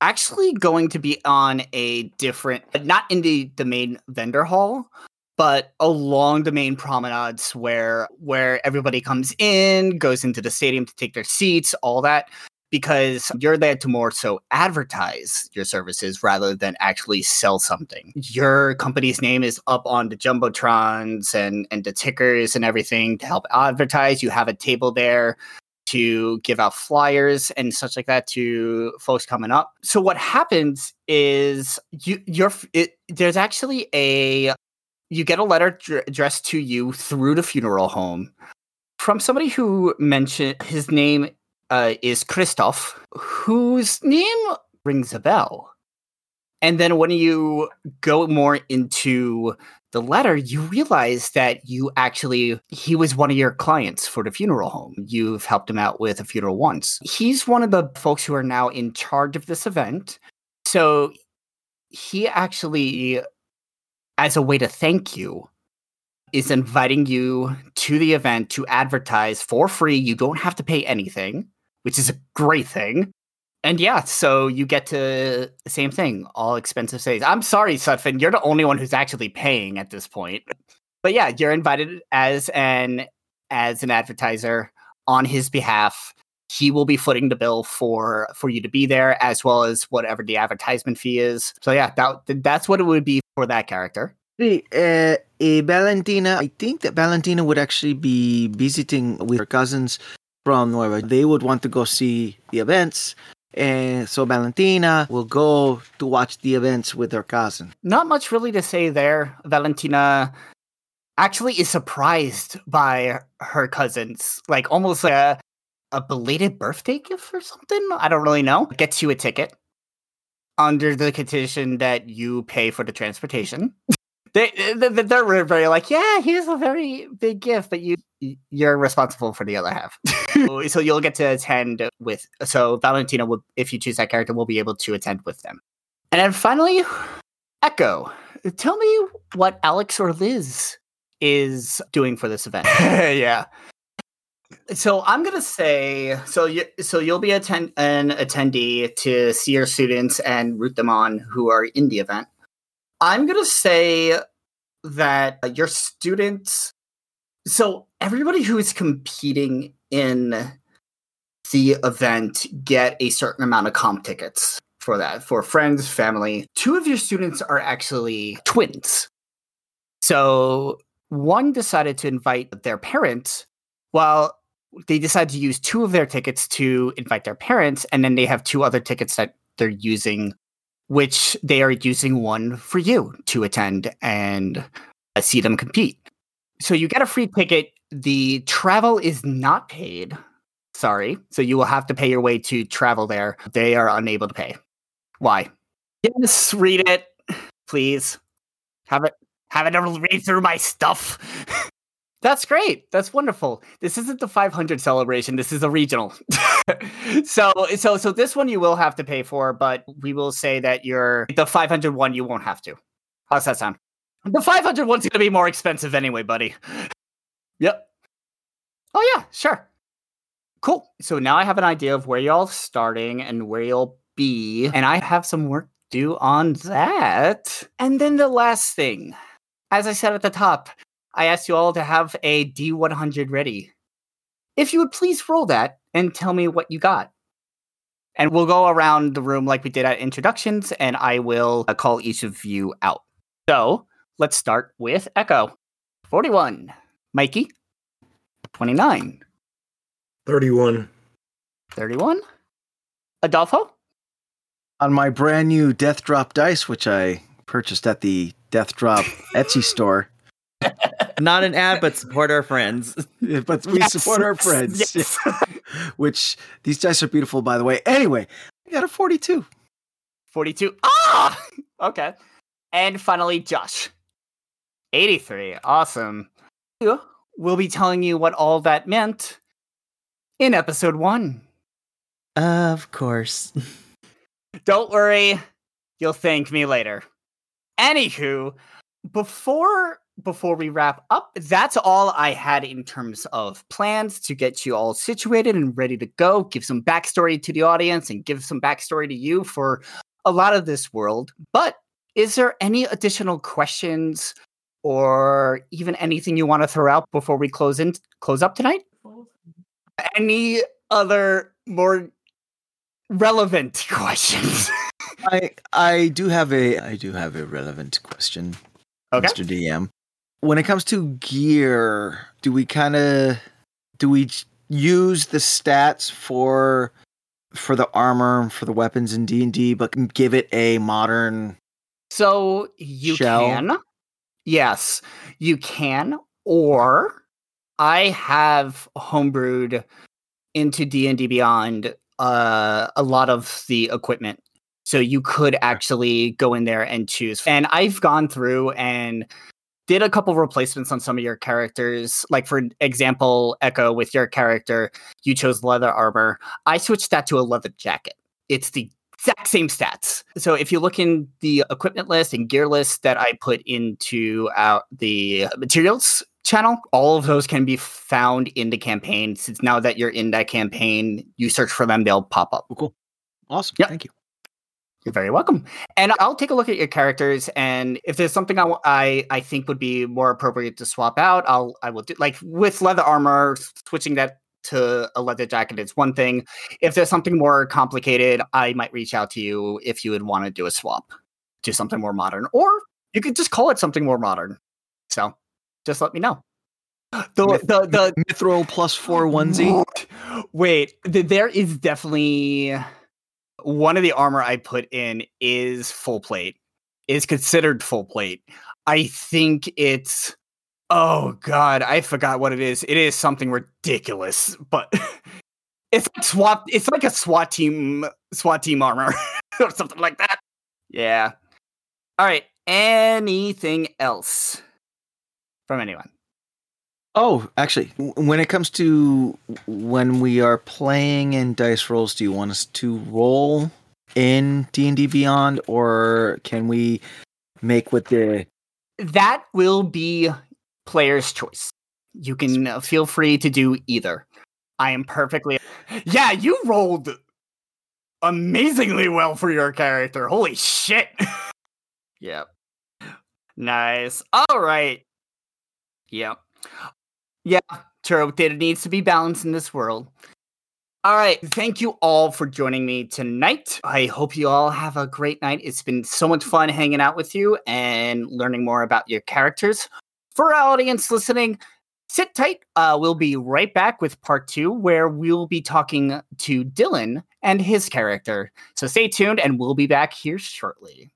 actually going to be on a different, not in the, the main vendor hall, but along the main promenades where where everybody comes in, goes into the stadium to take their seats, all that. Because you're there to more so advertise your services rather than actually sell something. Your company's name is up on the jumbotrons and and the tickers and everything to help advertise. You have a table there to give out flyers and such like that to folks coming up. So what happens is you you're it, there's actually a you get a letter dr- addressed to you through the funeral home from somebody who mentioned his name uh, is Christoph, whose name rings a bell. And then when you go more into the letter, you realize that you actually, he was one of your clients for the funeral home. You've helped him out with a funeral once. He's one of the folks who are now in charge of this event. So he actually, as a way to thank you, is inviting you to the event to advertise for free. You don't have to pay anything, which is a great thing. And yeah, so you get to the same thing, all expensive stays. I'm sorry, Sutphin, you're the only one who's actually paying at this point. But yeah, you're invited as an as an advertiser on his behalf he will be footing the bill for for you to be there as well as whatever the advertisement fee is. So yeah, that that's what it would be for that character. Uh, eh, Valentina, I think that Valentina would actually be visiting with her cousins from Nueva. They would want to go see the events. And so Valentina will go to watch the events with her cousin. Not much really to say there. Valentina actually is surprised by her cousins, like almost like a, a belated birthday gift or something. I don't really know. Gets you a ticket under the condition that you pay for the transportation. they, they they're very like, yeah, here's a very big gift, but you you're responsible for the other half. so you'll get to attend with. So Valentina will, if you choose that character, will be able to attend with them. And then finally, Echo. Tell me what Alex or Liz is doing for this event. yeah. So I'm gonna say so. You so you'll be attend an attendee to see your students and root them on who are in the event. I'm gonna say that uh, your students. So everybody who is competing in the event get a certain amount of comp tickets for that for friends, family. Two of your students are actually twins. So one decided to invite their parents while they decided to use two of their tickets to invite their parents and then they have two other tickets that they're using which they are using one for you to attend and uh, see them compete. So you get a free ticket. The travel is not paid. Sorry. So you will have to pay your way to travel there. They are unable to pay. Why? Yes read it please. Have it having to read through my stuff. That's great. That's wonderful. This isn't the 500 celebration. This is a regional. so, so, so this one you will have to pay for, but we will say that you're the 500 one you won't have to. How's that sound? The 500 one's going to be more expensive anyway, buddy. yep. Oh yeah, sure. Cool. So now I have an idea of where y'all starting and where you'll be, and I have some work due on that. And then the last thing as I said at the top, I asked you all to have a D100 ready. If you would please roll that and tell me what you got. And we'll go around the room like we did at introductions, and I will uh, call each of you out. So let's start with Echo 41, Mikey 29, 31, 31, Adolfo. On my brand new Death Drop dice, which I purchased at the Death Drop Etsy store. Not an ad, but support our friends. but we yes, support our friends. Yes. Which these dice are beautiful, by the way. Anyway, I got a 42. 42. Ah! Okay. And finally, Josh. 83. Awesome. We'll be telling you what all that meant in episode one. Of course. Don't worry. You'll thank me later. Anywho, before before we wrap up, that's all I had in terms of plans to get you all situated and ready to go. Give some backstory to the audience and give some backstory to you for a lot of this world. But is there any additional questions or even anything you want to throw out before we close in close up tonight? Any other more relevant questions? I I do have a I do have a relevant question, okay. Mr. DM. When it comes to gear, do we kind of do we use the stats for for the armor for the weapons in D and D, but give it a modern? So you shell? can, yes, you can, or I have homebrewed into D and D Beyond uh, a lot of the equipment so you could actually go in there and choose. And I've gone through and did a couple replacements on some of your characters. Like for example, Echo with your character, you chose leather armor. I switched that to a leather jacket. It's the exact same stats. So if you look in the equipment list and gear list that I put into uh, the materials channel, all of those can be found in the campaign. Since now that you're in that campaign, you search for them, they'll pop up. Cool. Awesome. Yep. Thank you. You're very welcome. And I'll take a look at your characters, and if there's something I, I, I think would be more appropriate to swap out, I'll I will do like with leather armor, switching that to a leather jacket, it's one thing. If there's something more complicated, I might reach out to you if you would want to do a swap to something more modern, or you could just call it something more modern. So just let me know. The Myth- the the Mithril plus four onesie. Wait, th- there is definitely one of the armor I put in is full plate. Is considered full plate. I think it's oh god, I forgot what it is. It is something ridiculous, but it's like SWAT. It's like a SWAT team SWAT team armor or something like that. Yeah. All right. Anything else from anyone? Oh, actually, when it comes to when we are playing in dice rolls, do you want us to roll in D and D Beyond, or can we make with the? that will be player's choice. You can uh, feel free to do either. I am perfectly. Yeah, you rolled amazingly well for your character. Holy shit. yep. Nice. All right. Yep. Yeah, true. There needs to be balance in this world. All right. Thank you all for joining me tonight. I hope you all have a great night. It's been so much fun hanging out with you and learning more about your characters. For our audience listening, sit tight. Uh, we'll be right back with part two, where we'll be talking to Dylan and his character. So stay tuned, and we'll be back here shortly.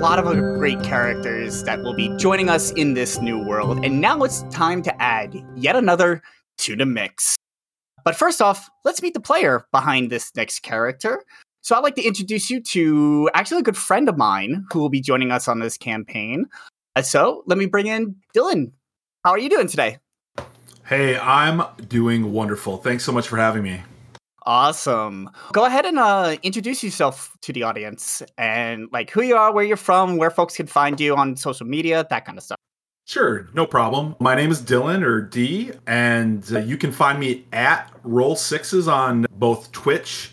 Lot of great characters that will be joining us in this new world. And now it's time to add yet another to the mix. But first off, let's meet the player behind this next character. So I'd like to introduce you to actually a good friend of mine who will be joining us on this campaign. Uh, So let me bring in Dylan. How are you doing today? Hey, I'm doing wonderful. Thanks so much for having me. Awesome. Go ahead and uh, introduce yourself to the audience and like who you are, where you're from, where folks can find you on social media, that kind of stuff. Sure, no problem. My name is Dylan or D, and uh, you can find me at Roll Sixes on both Twitch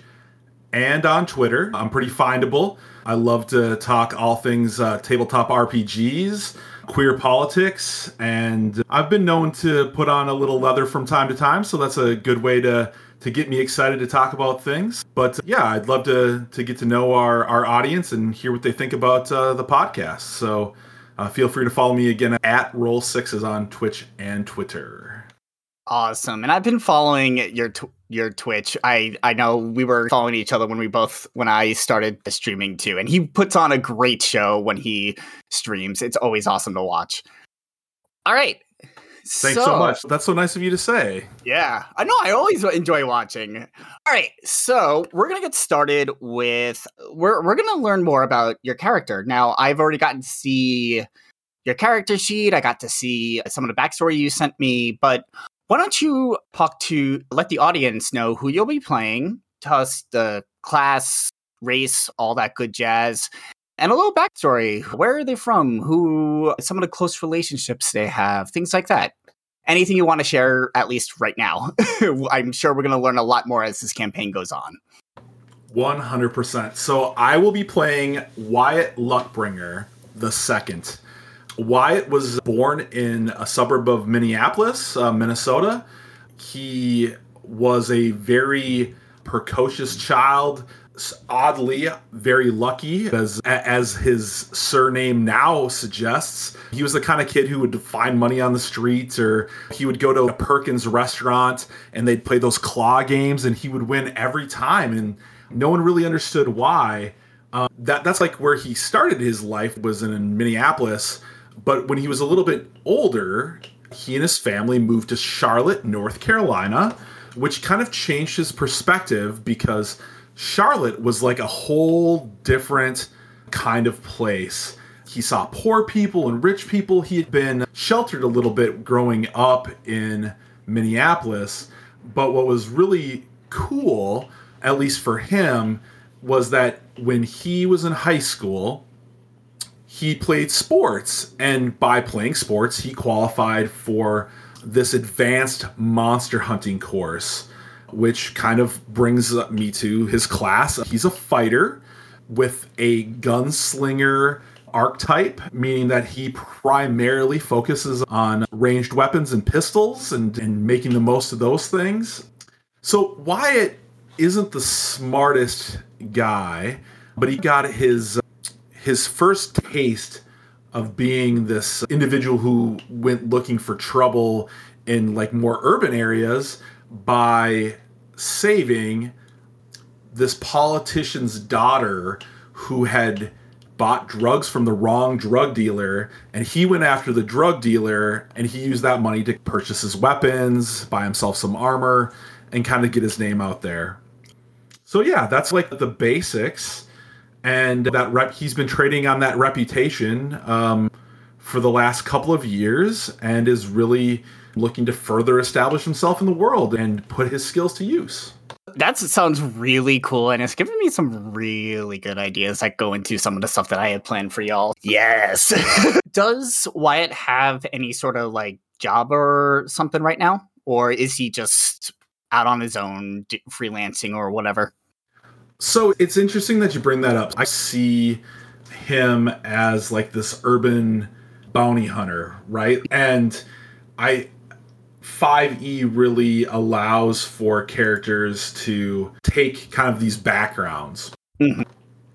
and on Twitter. I'm pretty findable. I love to talk all things uh, tabletop RPGs, queer politics, and I've been known to put on a little leather from time to time, so that's a good way to to get me excited to talk about things. But uh, yeah, I'd love to to get to know our our audience and hear what they think about uh, the podcast. So uh, feel free to follow me again at Roll Sixes on Twitch and Twitter. Awesome. And I've been following your tw- your Twitch. I I know we were following each other when we both when I started streaming too. And he puts on a great show when he streams. It's always awesome to watch. All right. Thanks so, much. That's so nice of you to say. Yeah, I know. I always enjoy watching. All right, so we're gonna get started with we're we're gonna learn more about your character. Now, I've already gotten to see your character sheet. I got to see some of the backstory you sent me, but why don't you talk to let the audience know who you'll be playing? Tell us the class, race, all that good jazz. And a little backstory. Where are they from? Who some of the close relationships they have, things like that anything you want to share at least right now i'm sure we're going to learn a lot more as this campaign goes on 100%. So I will be playing Wyatt Luckbringer the second. Wyatt was born in a suburb of Minneapolis, uh, Minnesota. He was a very precocious child, oddly very lucky, as as his surname now suggests. He was the kind of kid who would find money on the streets, or he would go to a Perkins restaurant and they'd play those claw games, and he would win every time, and no one really understood why. Uh, that that's like where he started his life was in Minneapolis, but when he was a little bit older, he and his family moved to Charlotte, North Carolina, which kind of changed his perspective because Charlotte was like a whole different kind of place. He saw poor people and rich people. He had been sheltered a little bit growing up in Minneapolis. But what was really cool, at least for him, was that when he was in high school, he played sports. And by playing sports, he qualified for this advanced monster hunting course, which kind of brings me to his class. He's a fighter with a gunslinger archetype, meaning that he primarily focuses on ranged weapons and pistols and, and making the most of those things. So Wyatt isn't the smartest guy, but he got his his first taste of being this individual who went looking for trouble in like more urban areas by saving this politician's daughter who had bought drugs from the wrong drug dealer and he went after the drug dealer and he used that money to purchase his weapons buy himself some armor and kind of get his name out there. So yeah that's like the basics and that rep he's been trading on that reputation um, for the last couple of years and is really looking to further establish himself in the world and put his skills to use. That sounds really cool and it's given me some really good ideas that go into some of the stuff that i had planned for y'all. Yes! Does wyatt have any sort of like job or something right now? Or is he just out on his own freelancing or whatever? So it's interesting that you bring that up. I see him as like this urban bounty hunter, right? And I 5e really allows for characters to take kind of these backgrounds. Mm-hmm.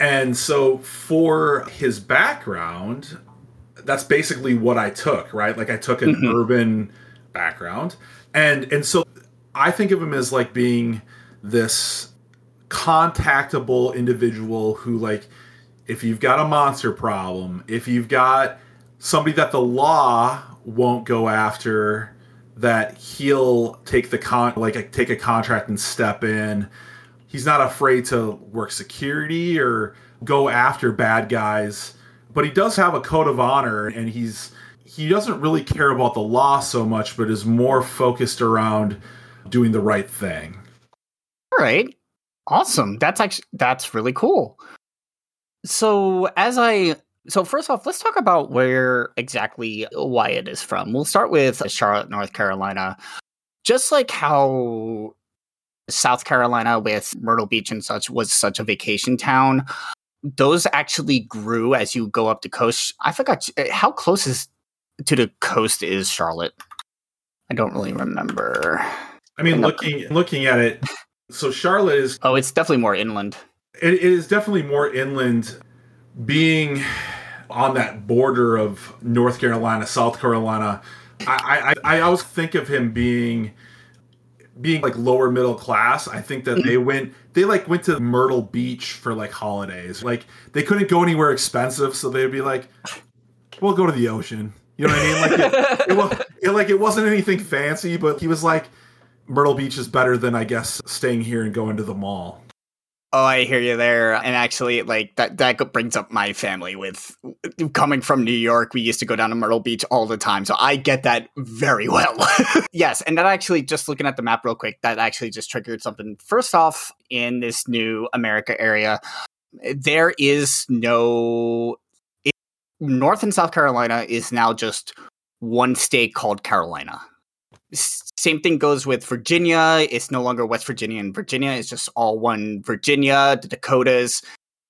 And so for his background, that's basically what I took, right? Like I took an mm-hmm. urban background. And and so I think of him as like being this contactable individual who like if you've got a monster problem, if you've got somebody that the law won't go after, that he'll take the con like take a contract and step in. He's not afraid to work security or go after bad guys, but he does have a code of honor and he's he doesn't really care about the law so much, but is more focused around doing the right thing. All right. Awesome. That's actually that's really cool. So as I so first off, let's talk about where exactly Wyatt is from. We'll start with Charlotte, North Carolina. Just like how South Carolina with Myrtle Beach and such was such a vacation town, those actually grew as you go up the coast. I forgot how close is to the coast is Charlotte. I don't really remember. I mean, looking looking at it, so Charlotte is. Oh, it's definitely more inland. it, it is definitely more inland, being on that border of North Carolina, South Carolina. I, I, I always think of him being being like lower middle class. I think that they went they like went to Myrtle Beach for like holidays. Like they couldn't go anywhere expensive, so they'd be like, "We'll go to the ocean." You know what I mean? Like it, it, was, it, like it wasn't anything fancy, but he was like, Myrtle Beach is better than I guess staying here and going to the mall. Oh, I hear you there. And actually, like that that brings up my family with coming from New York. We used to go down to Myrtle Beach all the time, so I get that very well. yes, and that actually just looking at the map real quick, that actually just triggered something. First off, in this new America area, there is no it, North and South Carolina is now just one state called Carolina same thing goes with Virginia. It's no longer West Virginia and Virginia. It's just all one Virginia, the Dakotas,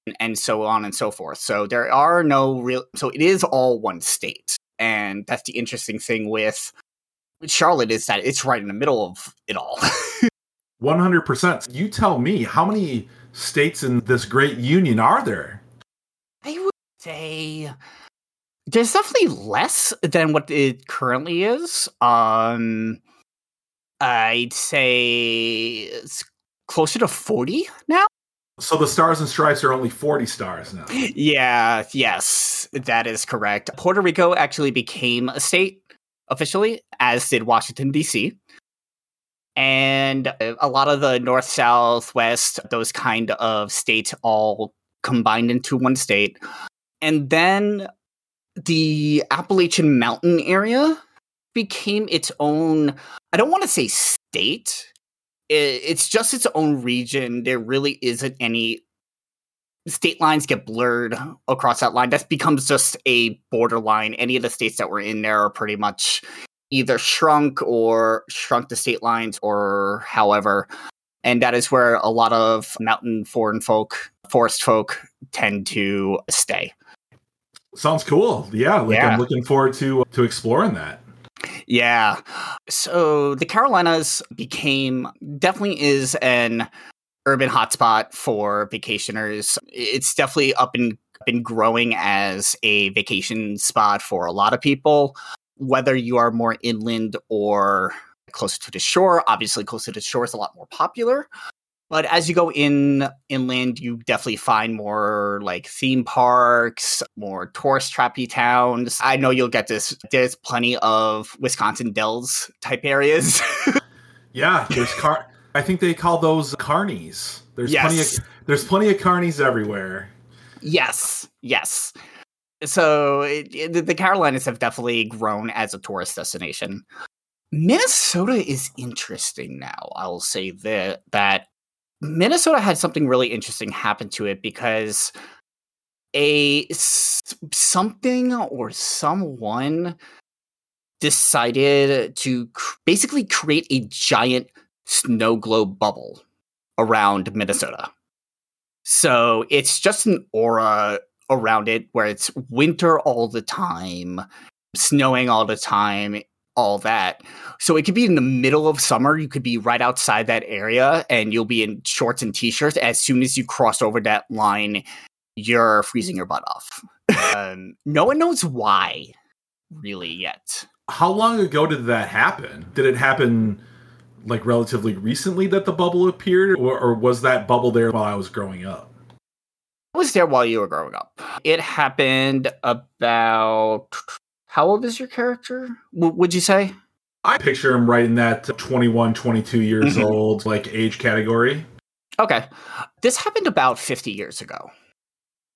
and, and so on and so forth. So there are no real. So it is all one state, and that's the interesting thing with Charlotte is that it's right in the middle of it all. One hundred percent. You tell me how many states in this great union are there? I would say there's definitely less than what it currently is. Um, I'd say it's closer to 40 now. So the stars and stripes are only 40 stars now. Yeah, yes, that is correct. Puerto Rico actually became a state officially, as did Washington, D.C. And a lot of the north, south, west, those kind of states all combined into one state. And then the Appalachian Mountain area became its own, I don't want to say state, it's just its own region. There really isn't any state lines get blurred across that line. That becomes just a borderline. Any of the states that were in there are pretty much either shrunk or shrunk the state lines or however. And that is where a lot of mountain foreign folk, forest folk tend to stay. Sounds cool. Yeah, like Yeah. I'm looking forward to uh, to exploring that. Yeah. So the Carolinas became definitely is an urban hotspot for vacationers. It's definitely up and been growing as a vacation spot for a lot of people, whether you are more inland or closer to the shore. Obviously, closer to the shore is a lot more popular. But as you go in inland, you definitely find more like theme parks, more tourist trappy towns. I know you'll get this. There's plenty of Wisconsin Dells type areas. Yeah, there's car. I think they call those carnies. There's plenty of there's plenty of carnies everywhere. yes, yes. So it, it- the Carolinas have definitely grown as a tourist destination. Minnesota is interesting now. I'll say that that Minnesota had something really interesting happen to it because a something or someone decided to basically create a giant snow globe bubble around Minnesota. So it's just an aura around it where it's winter all the time, snowing all the time, all that. So it could be in the middle of summer. You could be right outside that area and you'll be in shorts and t shirts. As soon as you cross over that line, you're freezing your butt off. um, no one knows why, really, yet. How long ago did that happen? Did it happen like relatively recently that the bubble appeared, or, or was that bubble there while I was growing up? I was there while you were growing up. It happened about. How old is your character? W- would you say? I picture him right in that 21, 22 years Mhm. old like age category. Okay. This happened about 50 years ago.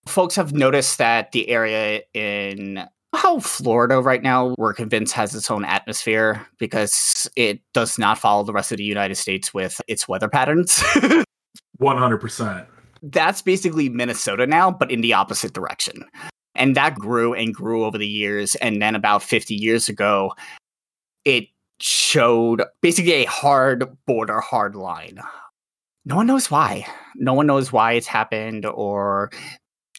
Folks have noticed that the area in how Florida right now, we're convinced has its own atmosphere because it does not follow the rest of the United States with its weather patterns. 100%. That's basically Minnesota now, but in the opposite direction. And that grew and grew over the years. And then about 50 years ago, it showed basically a hard border, hard line. No one knows why. No one knows why it's happened or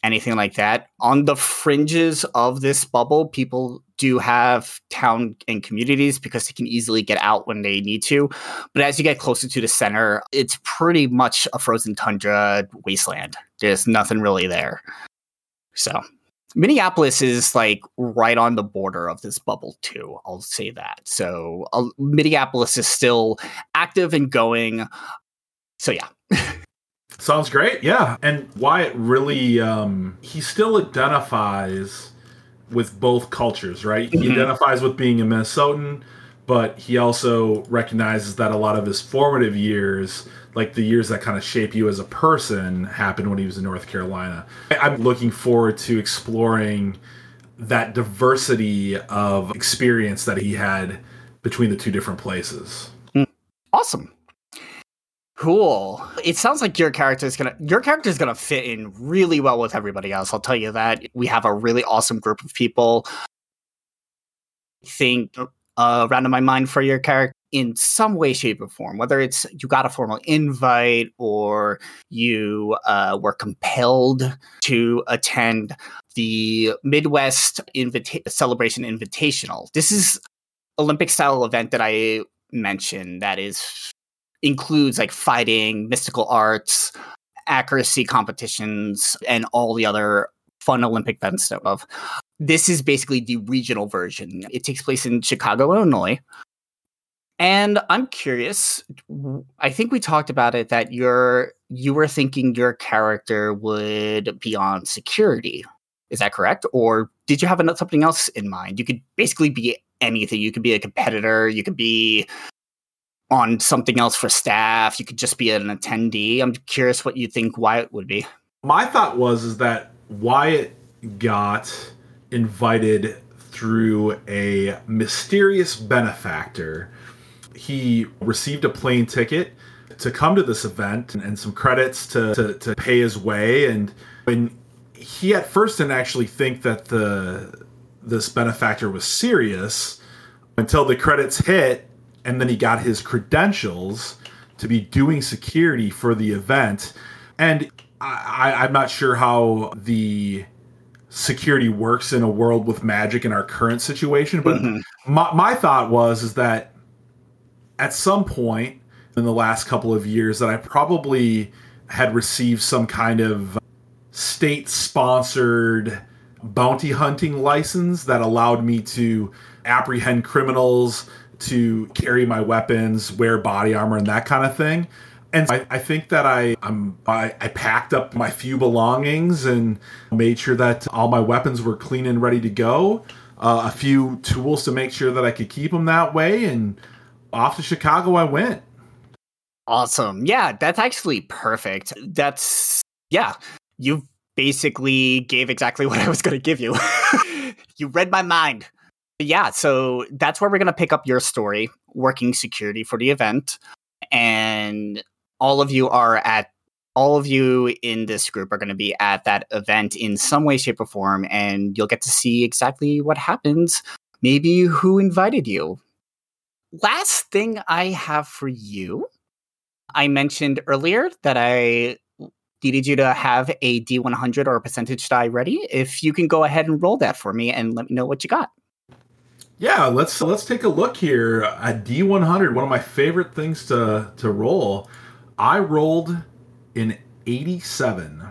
anything like that. On the fringes of this bubble, people do have town and communities because they can easily get out when they need to. But as you get closer to the center, it's pretty much a frozen tundra wasteland. There's nothing really there. So, Minneapolis is like right on the border of this bubble, too. I'll say that. So, uh, Minneapolis is still active and going. So, yeah. Sounds great. Yeah. And Wyatt really, um, he still identifies with both cultures, right? He Mhm. identifies with being a Minnesotan, but he also recognizes that a lot of his formative years, like the years that kind of shape you as a person, happened when he was in North Carolina. I'm looking forward to exploring that diversity of experience that he had between the two different places. Awesome. Cool. It sounds like your character is gonna your character is gonna fit in really well with everybody else. I'll tell you that. We have a really awesome group of people. Think uh, around in my mind for your character in some way, shape, or form. Whether it's you got a formal invite or you uh, were compelled to attend the Midwest Invita- Celebration Invitational. This is Olympic style event that I mentioned that is includes like fighting, mystical arts, accuracy competitions, and all the other fun Olympic events of. This is basically the regional version. It takes place in Chicago, Illinois. And I'm curious. I think we talked about it that you're you were thinking your character would be on security. Is that correct? Or did you have something else in mind? You could basically be anything. You could be a competitor, you could be on something else for staff, you could just be an attendee. I'm curious what you think Wyatt would be. My thought was is that Wyatt got invited through a mysterious benefactor. He received a plane ticket to come to this event and, and some credits to, to, to pay his way. And when he at first didn't actually think that the this benefactor was serious until the credits hit and then he got his credentials to be doing security for the event. And I, I, I'm not sure how the security works in a world with magic in our current situation, but Mhm. my, my thought was is that at some point in the last couple of years that I probably had received some kind of state sponsored bounty hunting license that allowed me to apprehend criminals, to carry my weapons, wear body armor, and that kind of thing. And I, I think that I, I'm, I, I packed up my few belongings and made sure that all my weapons were clean and ready to go. Uh, a few tools to make sure that I could keep them that way. And off to Chicago I went. Awesome. Yeah, that's actually perfect. That's yeah. You basically gave exactly what I was going to give you. you read my mind. Yeah, so that's where we're going to pick up your story, working security for the event. And all of you are at all of you in this group are going to be at that event in some way shape or form and you'll get to see exactly what happens, maybe who invited you. Last thing I have for you I mentioned earlier that I needed you to have a D100 or a percentage die ready. If you can go ahead and roll that for me and let me know what you got. Yeah, let's let's take a look here at D100. One of my favorite things to to roll. I rolled an 87.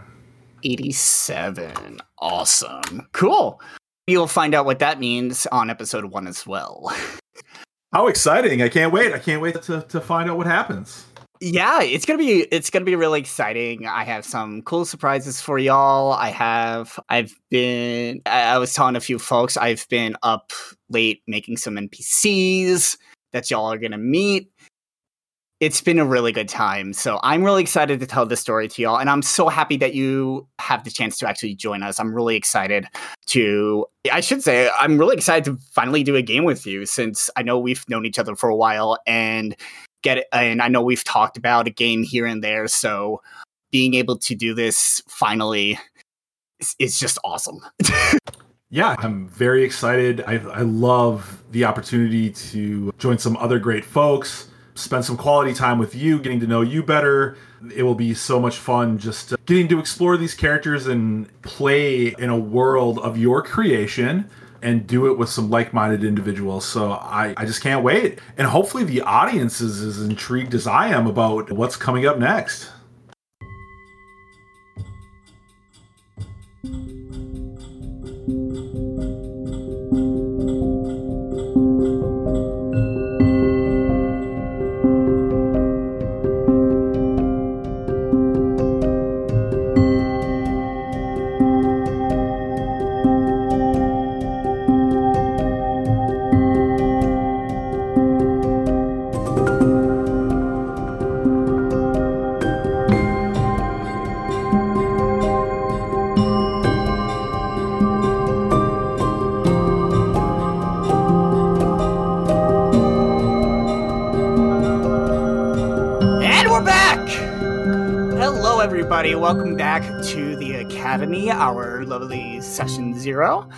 87. Awesome. Cool. You'll find out what that means on episode one as well. How exciting! I can't wait. I can't wait to, to find out what happens. yeah, it's gonna be it's gonna be really exciting. I have some cool surprises for y'all. I have I've been I, I was telling a few folks I've been up late making some NPCs that y'all are gonna meet. It's been a really good time. So I'm really excited to tell this story to y'all. And I'm so happy that you have the chance to actually join us. I'm really excited to I should say I'm really excited to finally do a game with you since I know we've known each other for a while and get it and I know we've talked about a game here and there, so being able to do this finally is, is just awesome. Yeah, I'm very excited. I, I love the opportunity to join some other great folks, spend some quality time with you, getting to know you better. It will be so much fun just uh, getting to explore these characters and play in a world of your creation and do it with some like-minded individuals. So I, I just can't wait. And hopefully the audience is as intrigued as I am about what's coming up next. Everybody. Welcome back to the Academy, our lovely session zero.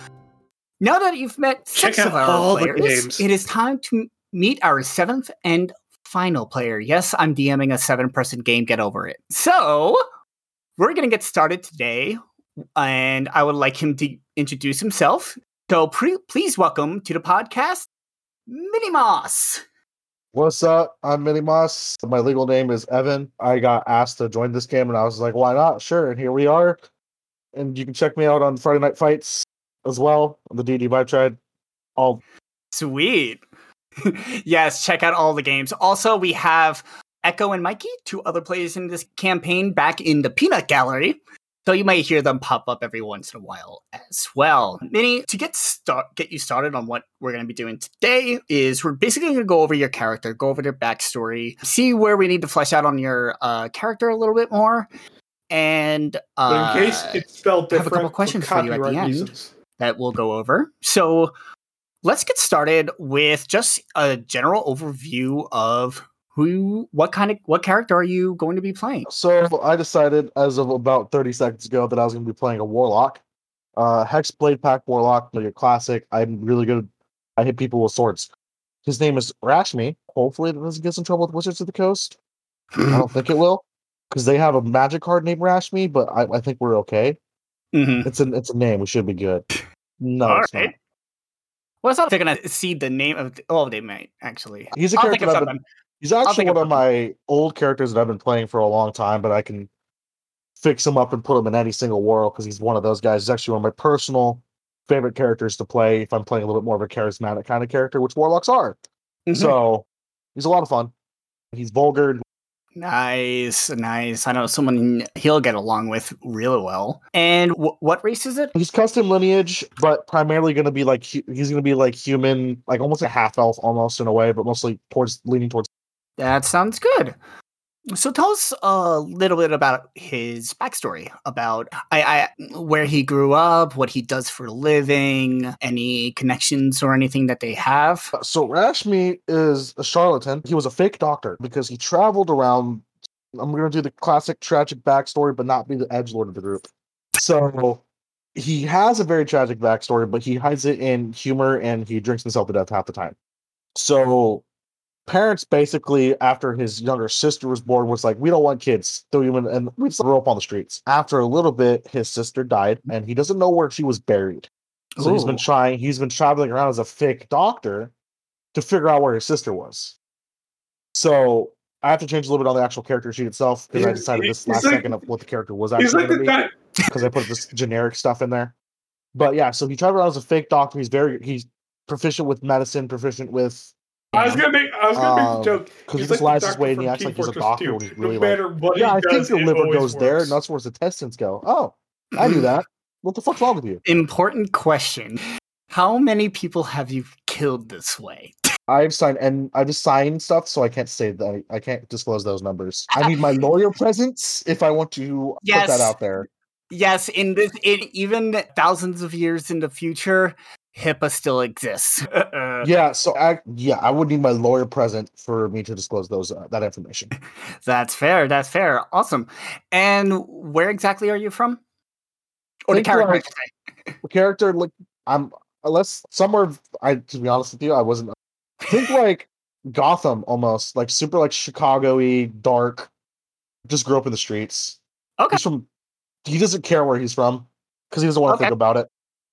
Now that you've met six Check of our players, it is time to meet our seventh and final player. Yes, I'm DMing a seven person game. Get over it. So, we're going to get started today, and I would like him to introduce himself. So, pre- please welcome to the podcast, Mini Moss. What's up? I'm Mini Moss. My legal name is Evan. I got asked to join this game and I was like, why not? Sure. And here we are. And you can check me out on Friday Night Fights as well on the DD Vibe Tribe. All Sweet. yes, check out all the games. Also, we have Echo and Mikey, two other players in this campaign, back in the Peanut Gallery. So you might hear them pop up every once in a while as well. Mini, to get start get you started on what we're going to be doing today is we're basically going to go over your character, go over their backstory, see where we need to flesh out on your uh, character a little bit more, and uh, in case it's spelled I have a couple questions for you at the copyright end. that we'll go over. So let's get started with just a general overview of who, what kind of, what character are you going to be playing? So I decided as of about 30 seconds ago that I was going to be playing a warlock. Uh, Hexblade Pact Warlock, like a classic. I'm really good. I hit people with swords. His name is Rashmi. Hopefully, it doesn't get us in trouble with Wizards of the Coast. I don't think it will, because they have a magic card named Rashmi. But I, I think we're okay. Mhm. It's an it's a name. We should be good. No, All it's right. not. Well, it's not they're gonna see the name of. The, oh, they might actually. He's a I'll think character of I've been- something. He's actually one of my old characters that I've been playing for a long time, but I can fix him up and put him in any single world because he's one of those guys. He's actually one of my personal favorite characters to play if I'm playing a little bit more of a charismatic kind of character, which warlocks are. Mhm. So he's a lot of fun. He's vulgar. Nice, nice. I know someone he'll get along with really well. And wh- what race is it? He's custom lineage, but primarily going to be like he's going to be like human, like almost a half elf, almost in a way, but mostly towards leaning towards. That sounds good. So tell us a little bit about his backstory, about I, I where he grew up, what he does for a living, any connections or anything that they have. Uh, so Rashmi is a charlatan. He was a fake doctor because he traveled around. I'm going to do the classic tragic backstory, but not be the edge lord of the group. So he has a very tragic backstory, but he hides it in humor and he drinks himself to death half the time. So parents basically, after his younger sister was born, was like, "We don't want kids." Throw him in, and we just grew up on the streets. After a little bit, his sister died, and he doesn't know where she was buried. So he's been trying. He's been traveling around as a fake doctor to figure out where his sister was. So I have to change a little bit on the actual character sheet itself because I decided this last like- second of what the character was actually like going the to be guy. because I put this generic stuff in there. But yeah, so he traveled around as a fake doctor. He's very he's proficient with medicine, proficient with I was gonna make. I was gonna make Um, the joke. because he just like lies his way and he from acts like Team he's a doctor 2. when he's No really like, matter what yeah, he I think does, your liver always goes there, works. and that's where his intestines go. Oh, I knew that. What the fuck's wrong with you? Important question. How many people have you killed this way? I've signed and I've just signed stuff, so I can't say that I can't disclose those numbers. I need my lawyer presence if I want to put that out there. Yes, in this, in even thousands of years in the future, HIPAA still exists. Uh, Yeah, so I yeah, I would need my lawyer present for me to disclose those uh, that information. That's fair. That's fair. Awesome. And where exactly are you from? Or the character? I like- should say. The character like I'm unless somewhere I to be honest with you, I wasn't I think like Gotham almost, like super like Chicago-y, dark. Just grew up in the streets. Okay. He's from he doesn't care where he's from because he doesn't want to Okay. think about it.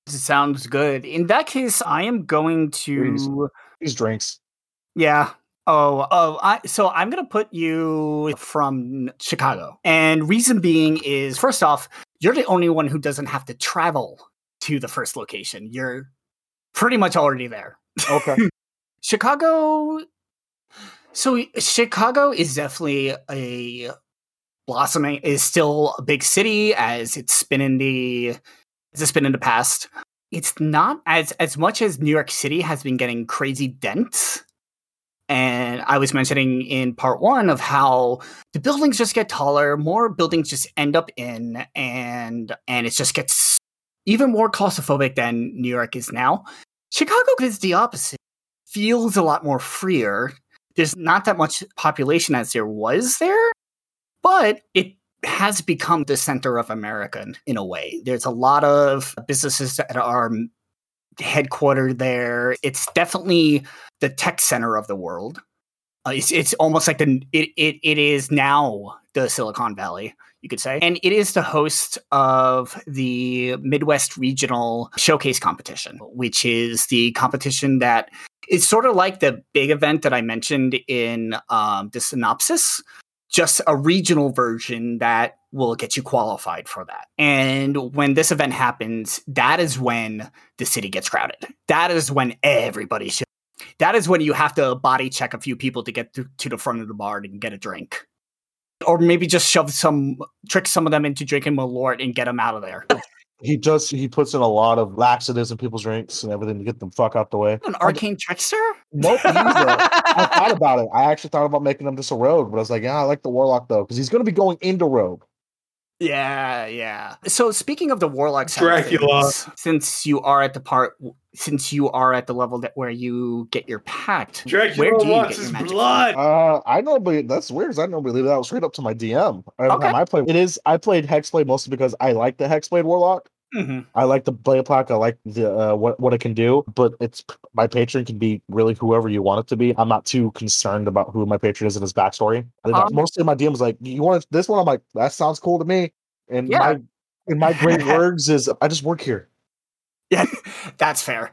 Sounds good. In that case, I am going to. These drinks. Yeah. Oh, oh. I, so I'm going to put you from Chicago. And reason being is first off, you're the only one who doesn't have to travel to the first location. You're pretty much already there. Okay. Chicago. So Chicago is definitely a blossoming. Is still a big city as it's been in the as it's been in the past. It's not as as much as New York City has been getting crazy dense. And I was mentioning in part one of how the buildings just get taller, more buildings just end up in, and and it just gets even more claustrophobic than New York is now. Chicago is the opposite. Feels a lot more freer. There's not that much population as there was there, but it has become the center of America in- a way. There's a lot of businesses that are headquartered there. It's definitely the tech center of the world. Uh, it's, it's almost like the it, it it is now the Silicon Valley, you could say, and it is the host of the Midwest Regional Showcase Competition, which is the competition that is sort of like the big event that I mentioned in um, the synopsis, just a regional version that will get you qualified for that. And when this event happens, that is when the city gets crowded. That is when everybody should. That is when you have to body check a few people to get to, to the front of the bar and get a drink. or maybe just shove some, trick some of them into drinking Malort and get them out of there. He just he puts in a lot of laxatives in people's drinks and everything to get them fuck out the way. An arcane trickster? Nope. I thought about it. I actually thought about making him just a rogue, but I was like, yeah, I like the warlock though, because he's going to be going into rogue. Yeah, yeah. So speaking of the warlock side Dracula. things, since you are at the part, since you are at the level that where you get your pact, Dracula where do you wants get your his magic? blood. Uh, I normally that's weird. 'cause I normally leave that was straight up to my DM. Every Okay. time I play, it is I played Hexblade mostly because I like the Hexblade warlock. Mhm. I like the blade pact. I like the uh, what what it can do, but it's my patron can be really whoever you want it to be. I'm not too concerned about who my patron is and his backstory. I think Um, mostly my DM's like, you want this one? I'm like, that sounds cool to me. And Yeah. my and my great words is I just work here. Yeah, that's fair.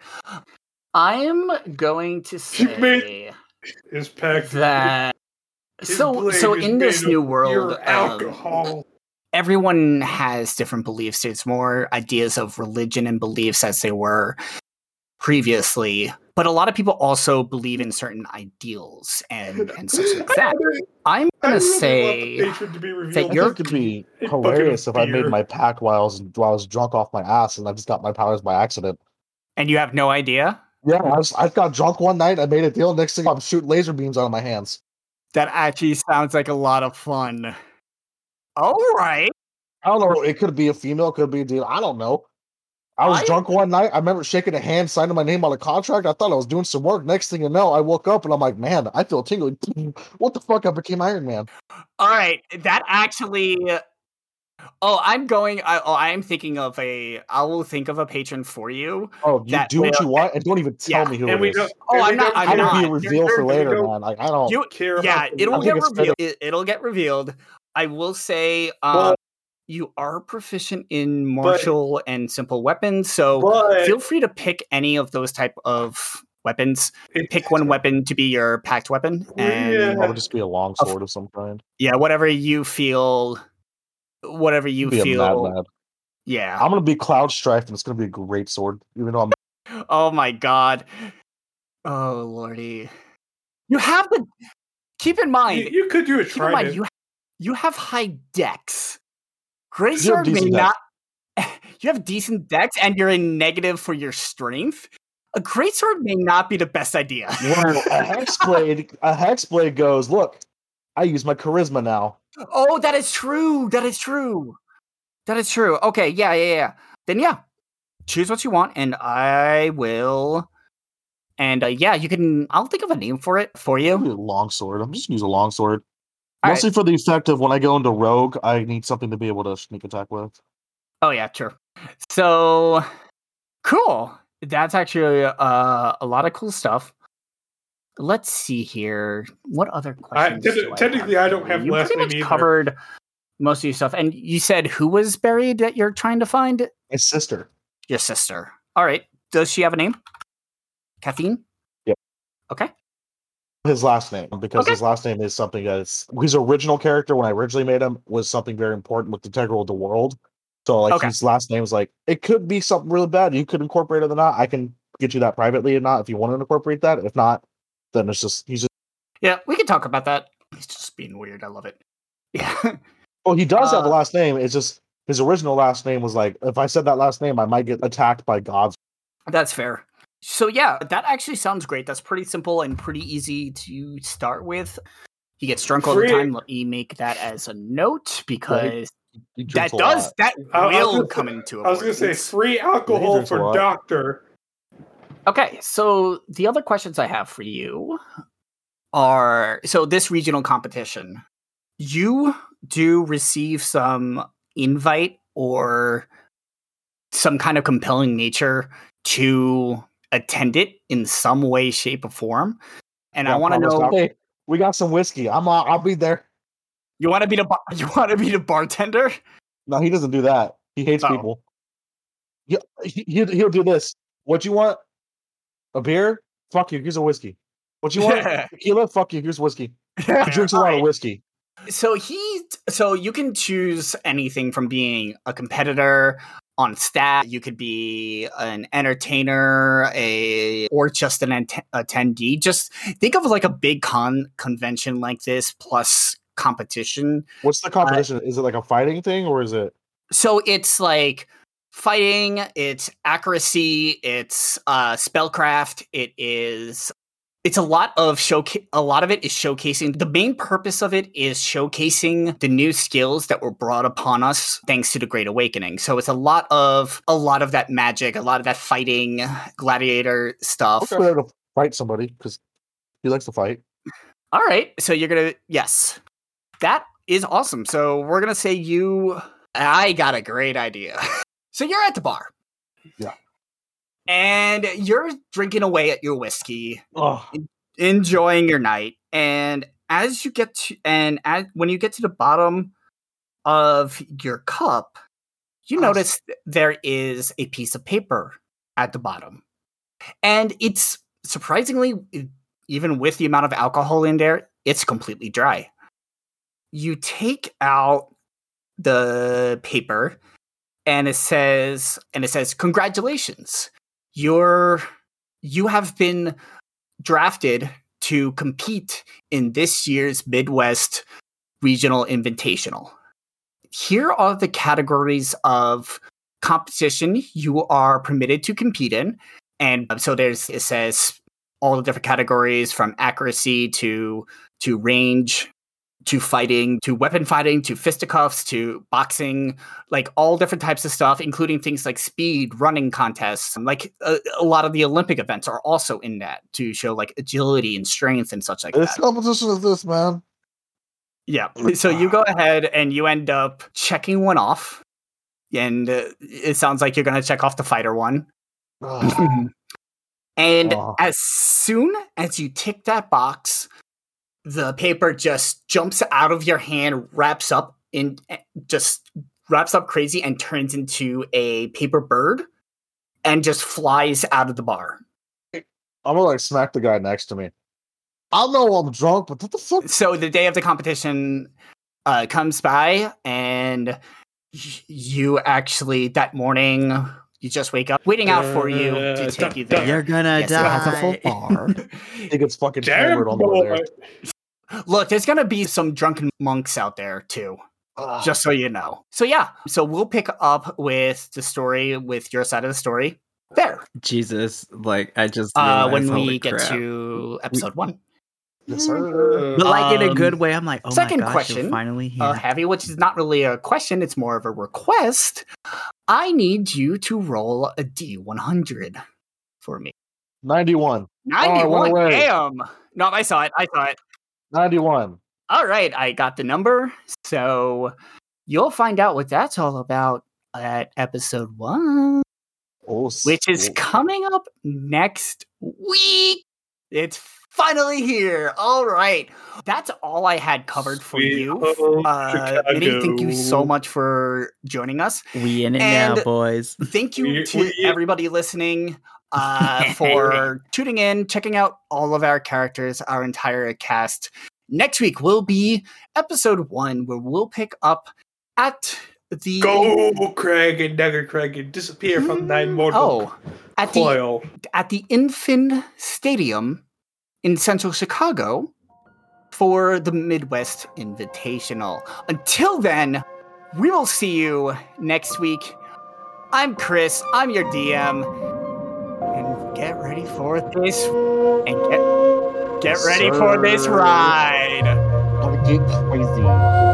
I'm going to You say His pact. that. his So, so in this new world, pure um, alcohol. Everyone has different beliefs. There's more ideas of religion and beliefs as they were previously, but a lot of people also believe in certain ideals and and such like that. I'm gonna really say patron to be I revealed. think you're- it could be a bucket of hilarious if I made my pact while I was while I was drunk off my ass and I just got my powers by accident. and you have no idea. Yeah, I was I got drunk one night. I made a deal. Next thing I'm shooting laser beams out of my hands. That actually sounds like a lot of fun. All right. I don't know. It could be a female, it could be a dude. I don't know. I was I- drunk one night. I remember shaking a hand, signing my name on a contract. I thought I was doing some work. Next thing you know, I woke up and I'm like, man, I feel tingling. What the fuck? I became Iron Man. All right, that actually. Uh, oh, I'm going. I, oh, I'm thinking of a. I will think of a patron for you. Oh, you do what will- you want and don't even tell Yeah, me who and it we is. don't. Oh, I'm not- I'm How care- not. would be a reveal for don't- we later, don't man? Like I don't. You, Care yeah, the it'll get think it's better- revealed. It, it'll get revealed. I will say, um, But- you are proficient in martial and simple weapons, so But feel free to pick any of those type of weapons. Pick one weapon to be your pact weapon, and Yeah. That would just be a long sword of some kind. yeah, whatever you feel, whatever you be a mad feel. Yeah. I'm gonna be Cloud Strife, and it's gonna be a great sword. Even though I'm Oh my god. Oh lordy. You have the keep in mind. you, you could do a keep in mind you you have high dex. Greatsword may not you have decent dex and you're in negative for your strength. A greatsword may not be the best idea. well, a hexblade. A hexblade goes. Look, I use my charisma now. oh, that is true. That is true. That is true. Okay, yeah, yeah, yeah. Then yeah. Choose what you want and I will and uh, yeah, you can I'll think of a name for it for you. I'm gonna use a long sword. I'm just gonna use a long sword. All Mostly for the effect of when I go into rogue, I need something to be able to sneak attack with. Oh yeah, true. So cool. That's actually uh, a lot of cool stuff. Let's see here. What other questions? te- do I technically, have I don't have you? last pretty much either. covered most of your stuff. And you said who was buried that you're trying to find? My sister. Your sister. All right. Does she have a name? Caffeine. Yep. Okay. His last name, because Okay. his last name is something that's his original character when I originally made him was something very important with integral to the world. So like Okay. his last name is like it could be something really bad. You could incorporate it or not. I can get you that privately or not if you want to incorporate that. If not, then it's just he's just Yeah, we can talk about that. He's just being weird. I love it. Yeah. well he does have a Uh, last name. It's just his original last name was like if I said that last name, I might get attacked by gods. That's fair. So yeah, that actually sounds great. That's pretty simple and pretty easy to start with. He gets drunk all the time. Let me make that as a note because He that does lot. that I- I will come say- into I was going to say free alcohol for doctor. Okay, so the other questions I have for you are so this regional competition, you do receive some invite or some kind of compelling nature to attend it in some way, shape, or form. And I want to know Hey, we got some whiskey. I'm uh, I'll be there. you want to be the bar- you want to be the bartender? No, he doesn't do that. He hates Oh. people. He, he, he'll, he'll do this. What you want? A beer? Fuck you. Here's a whiskey. What you want? Tequila? Fuck you. Here's whiskey. He drinks a lot of whiskey. So he so you can choose anything from being a competitor on staff, you could be an entertainer, a or just an attendee. Just think of like a big con convention like this plus competition. What's the competition? is it like a fighting thing or is it? So it's like fighting, it's accuracy, it's uh spellcraft, it is it's a lot of showca- a lot of it is showcasing. The main purpose of it is showcasing the new skills that were brought upon us thanks to the great awakening. So it's a lot of a lot of that magic a lot of that fighting gladiator stuff. Okay. To fight somebody because he likes to fight. all right. So you're gonna yes. That is awesome. So we're gonna say you i got a great idea. So you're at the bar. Yeah. And you're drinking away at your whiskey Oh, enjoying your night and as you get to and as when you get to the bottom of your cup you Us. notice there is a piece of paper at the bottom. And it's surprisingly even with the amount of alcohol in there it's completely dry. You take out the paper and it says and it says congratulations you're you have been drafted to compete in this year's Midwest Regional Invitational. Here are the categories of competition you are permitted to compete in. And um, so there's it says all the different categories from accuracy to to range to fighting to weapon fighting to fisticuffs to boxing like all different types of stuff including things like speed running contests like a, a lot of the olympic events are also in that to show like agility and strength and such like this that. competition is this, man. yeah. So you go ahead and you end up checking one off and uh, it sounds like you're going to check off the fighter one. And Aw. as soon as you tick that box, the paper just jumps out of your hand, wraps up in just wraps up crazy and turns into a paper bird and just flies out of the bar. I'm gonna like smack the guy next to me. I know I'm drunk, but what the fuck? So the day of the competition uh, comes by and you actually that morning you just wake up waiting out for you to Uh, take you there. You're gonna Yes, it has a full die. bar. He gets fucking Damn hammered on the way there. Look, there's gonna be some drunken monks out there too. Ugh. just so you know. So yeah, so we'll pick up with the story with your side of the story there Jesus, like I just uh, when we get crap. to episode one. yes, sir. but like in a Um, good way. I'm like, oh second my gosh, question, finally here. Uh, heavy, which is not really a question; it's more of a request. I need you to roll a D100 for me. 91. I went Ninety-one. away. damn. No, I saw it. I saw it. 91. All right, I got the number. So you'll find out what that's all about at episode one. Oh, which is coming up next week. It's finally here. All right. That's all I had covered for Sweet you. home Uh, Mini, thank you so much for joining us. we in it and- now, boys. Thank you We- to we- everybody listening uh, for tuning in, checking out all of our characters, our entire cast. Next week will be episode one, where we'll pick up at the Go, Craig and Dagger Craig and disappear from Nine Mortal oh at the Coil. at the Infin Stadium in central Chicago for the Midwest Invitational. Until then, we will see you next week. I'm Chris, I'm your DM. Get ready for this and get get Yes, ready for this sir. ride. Gonna get crazy.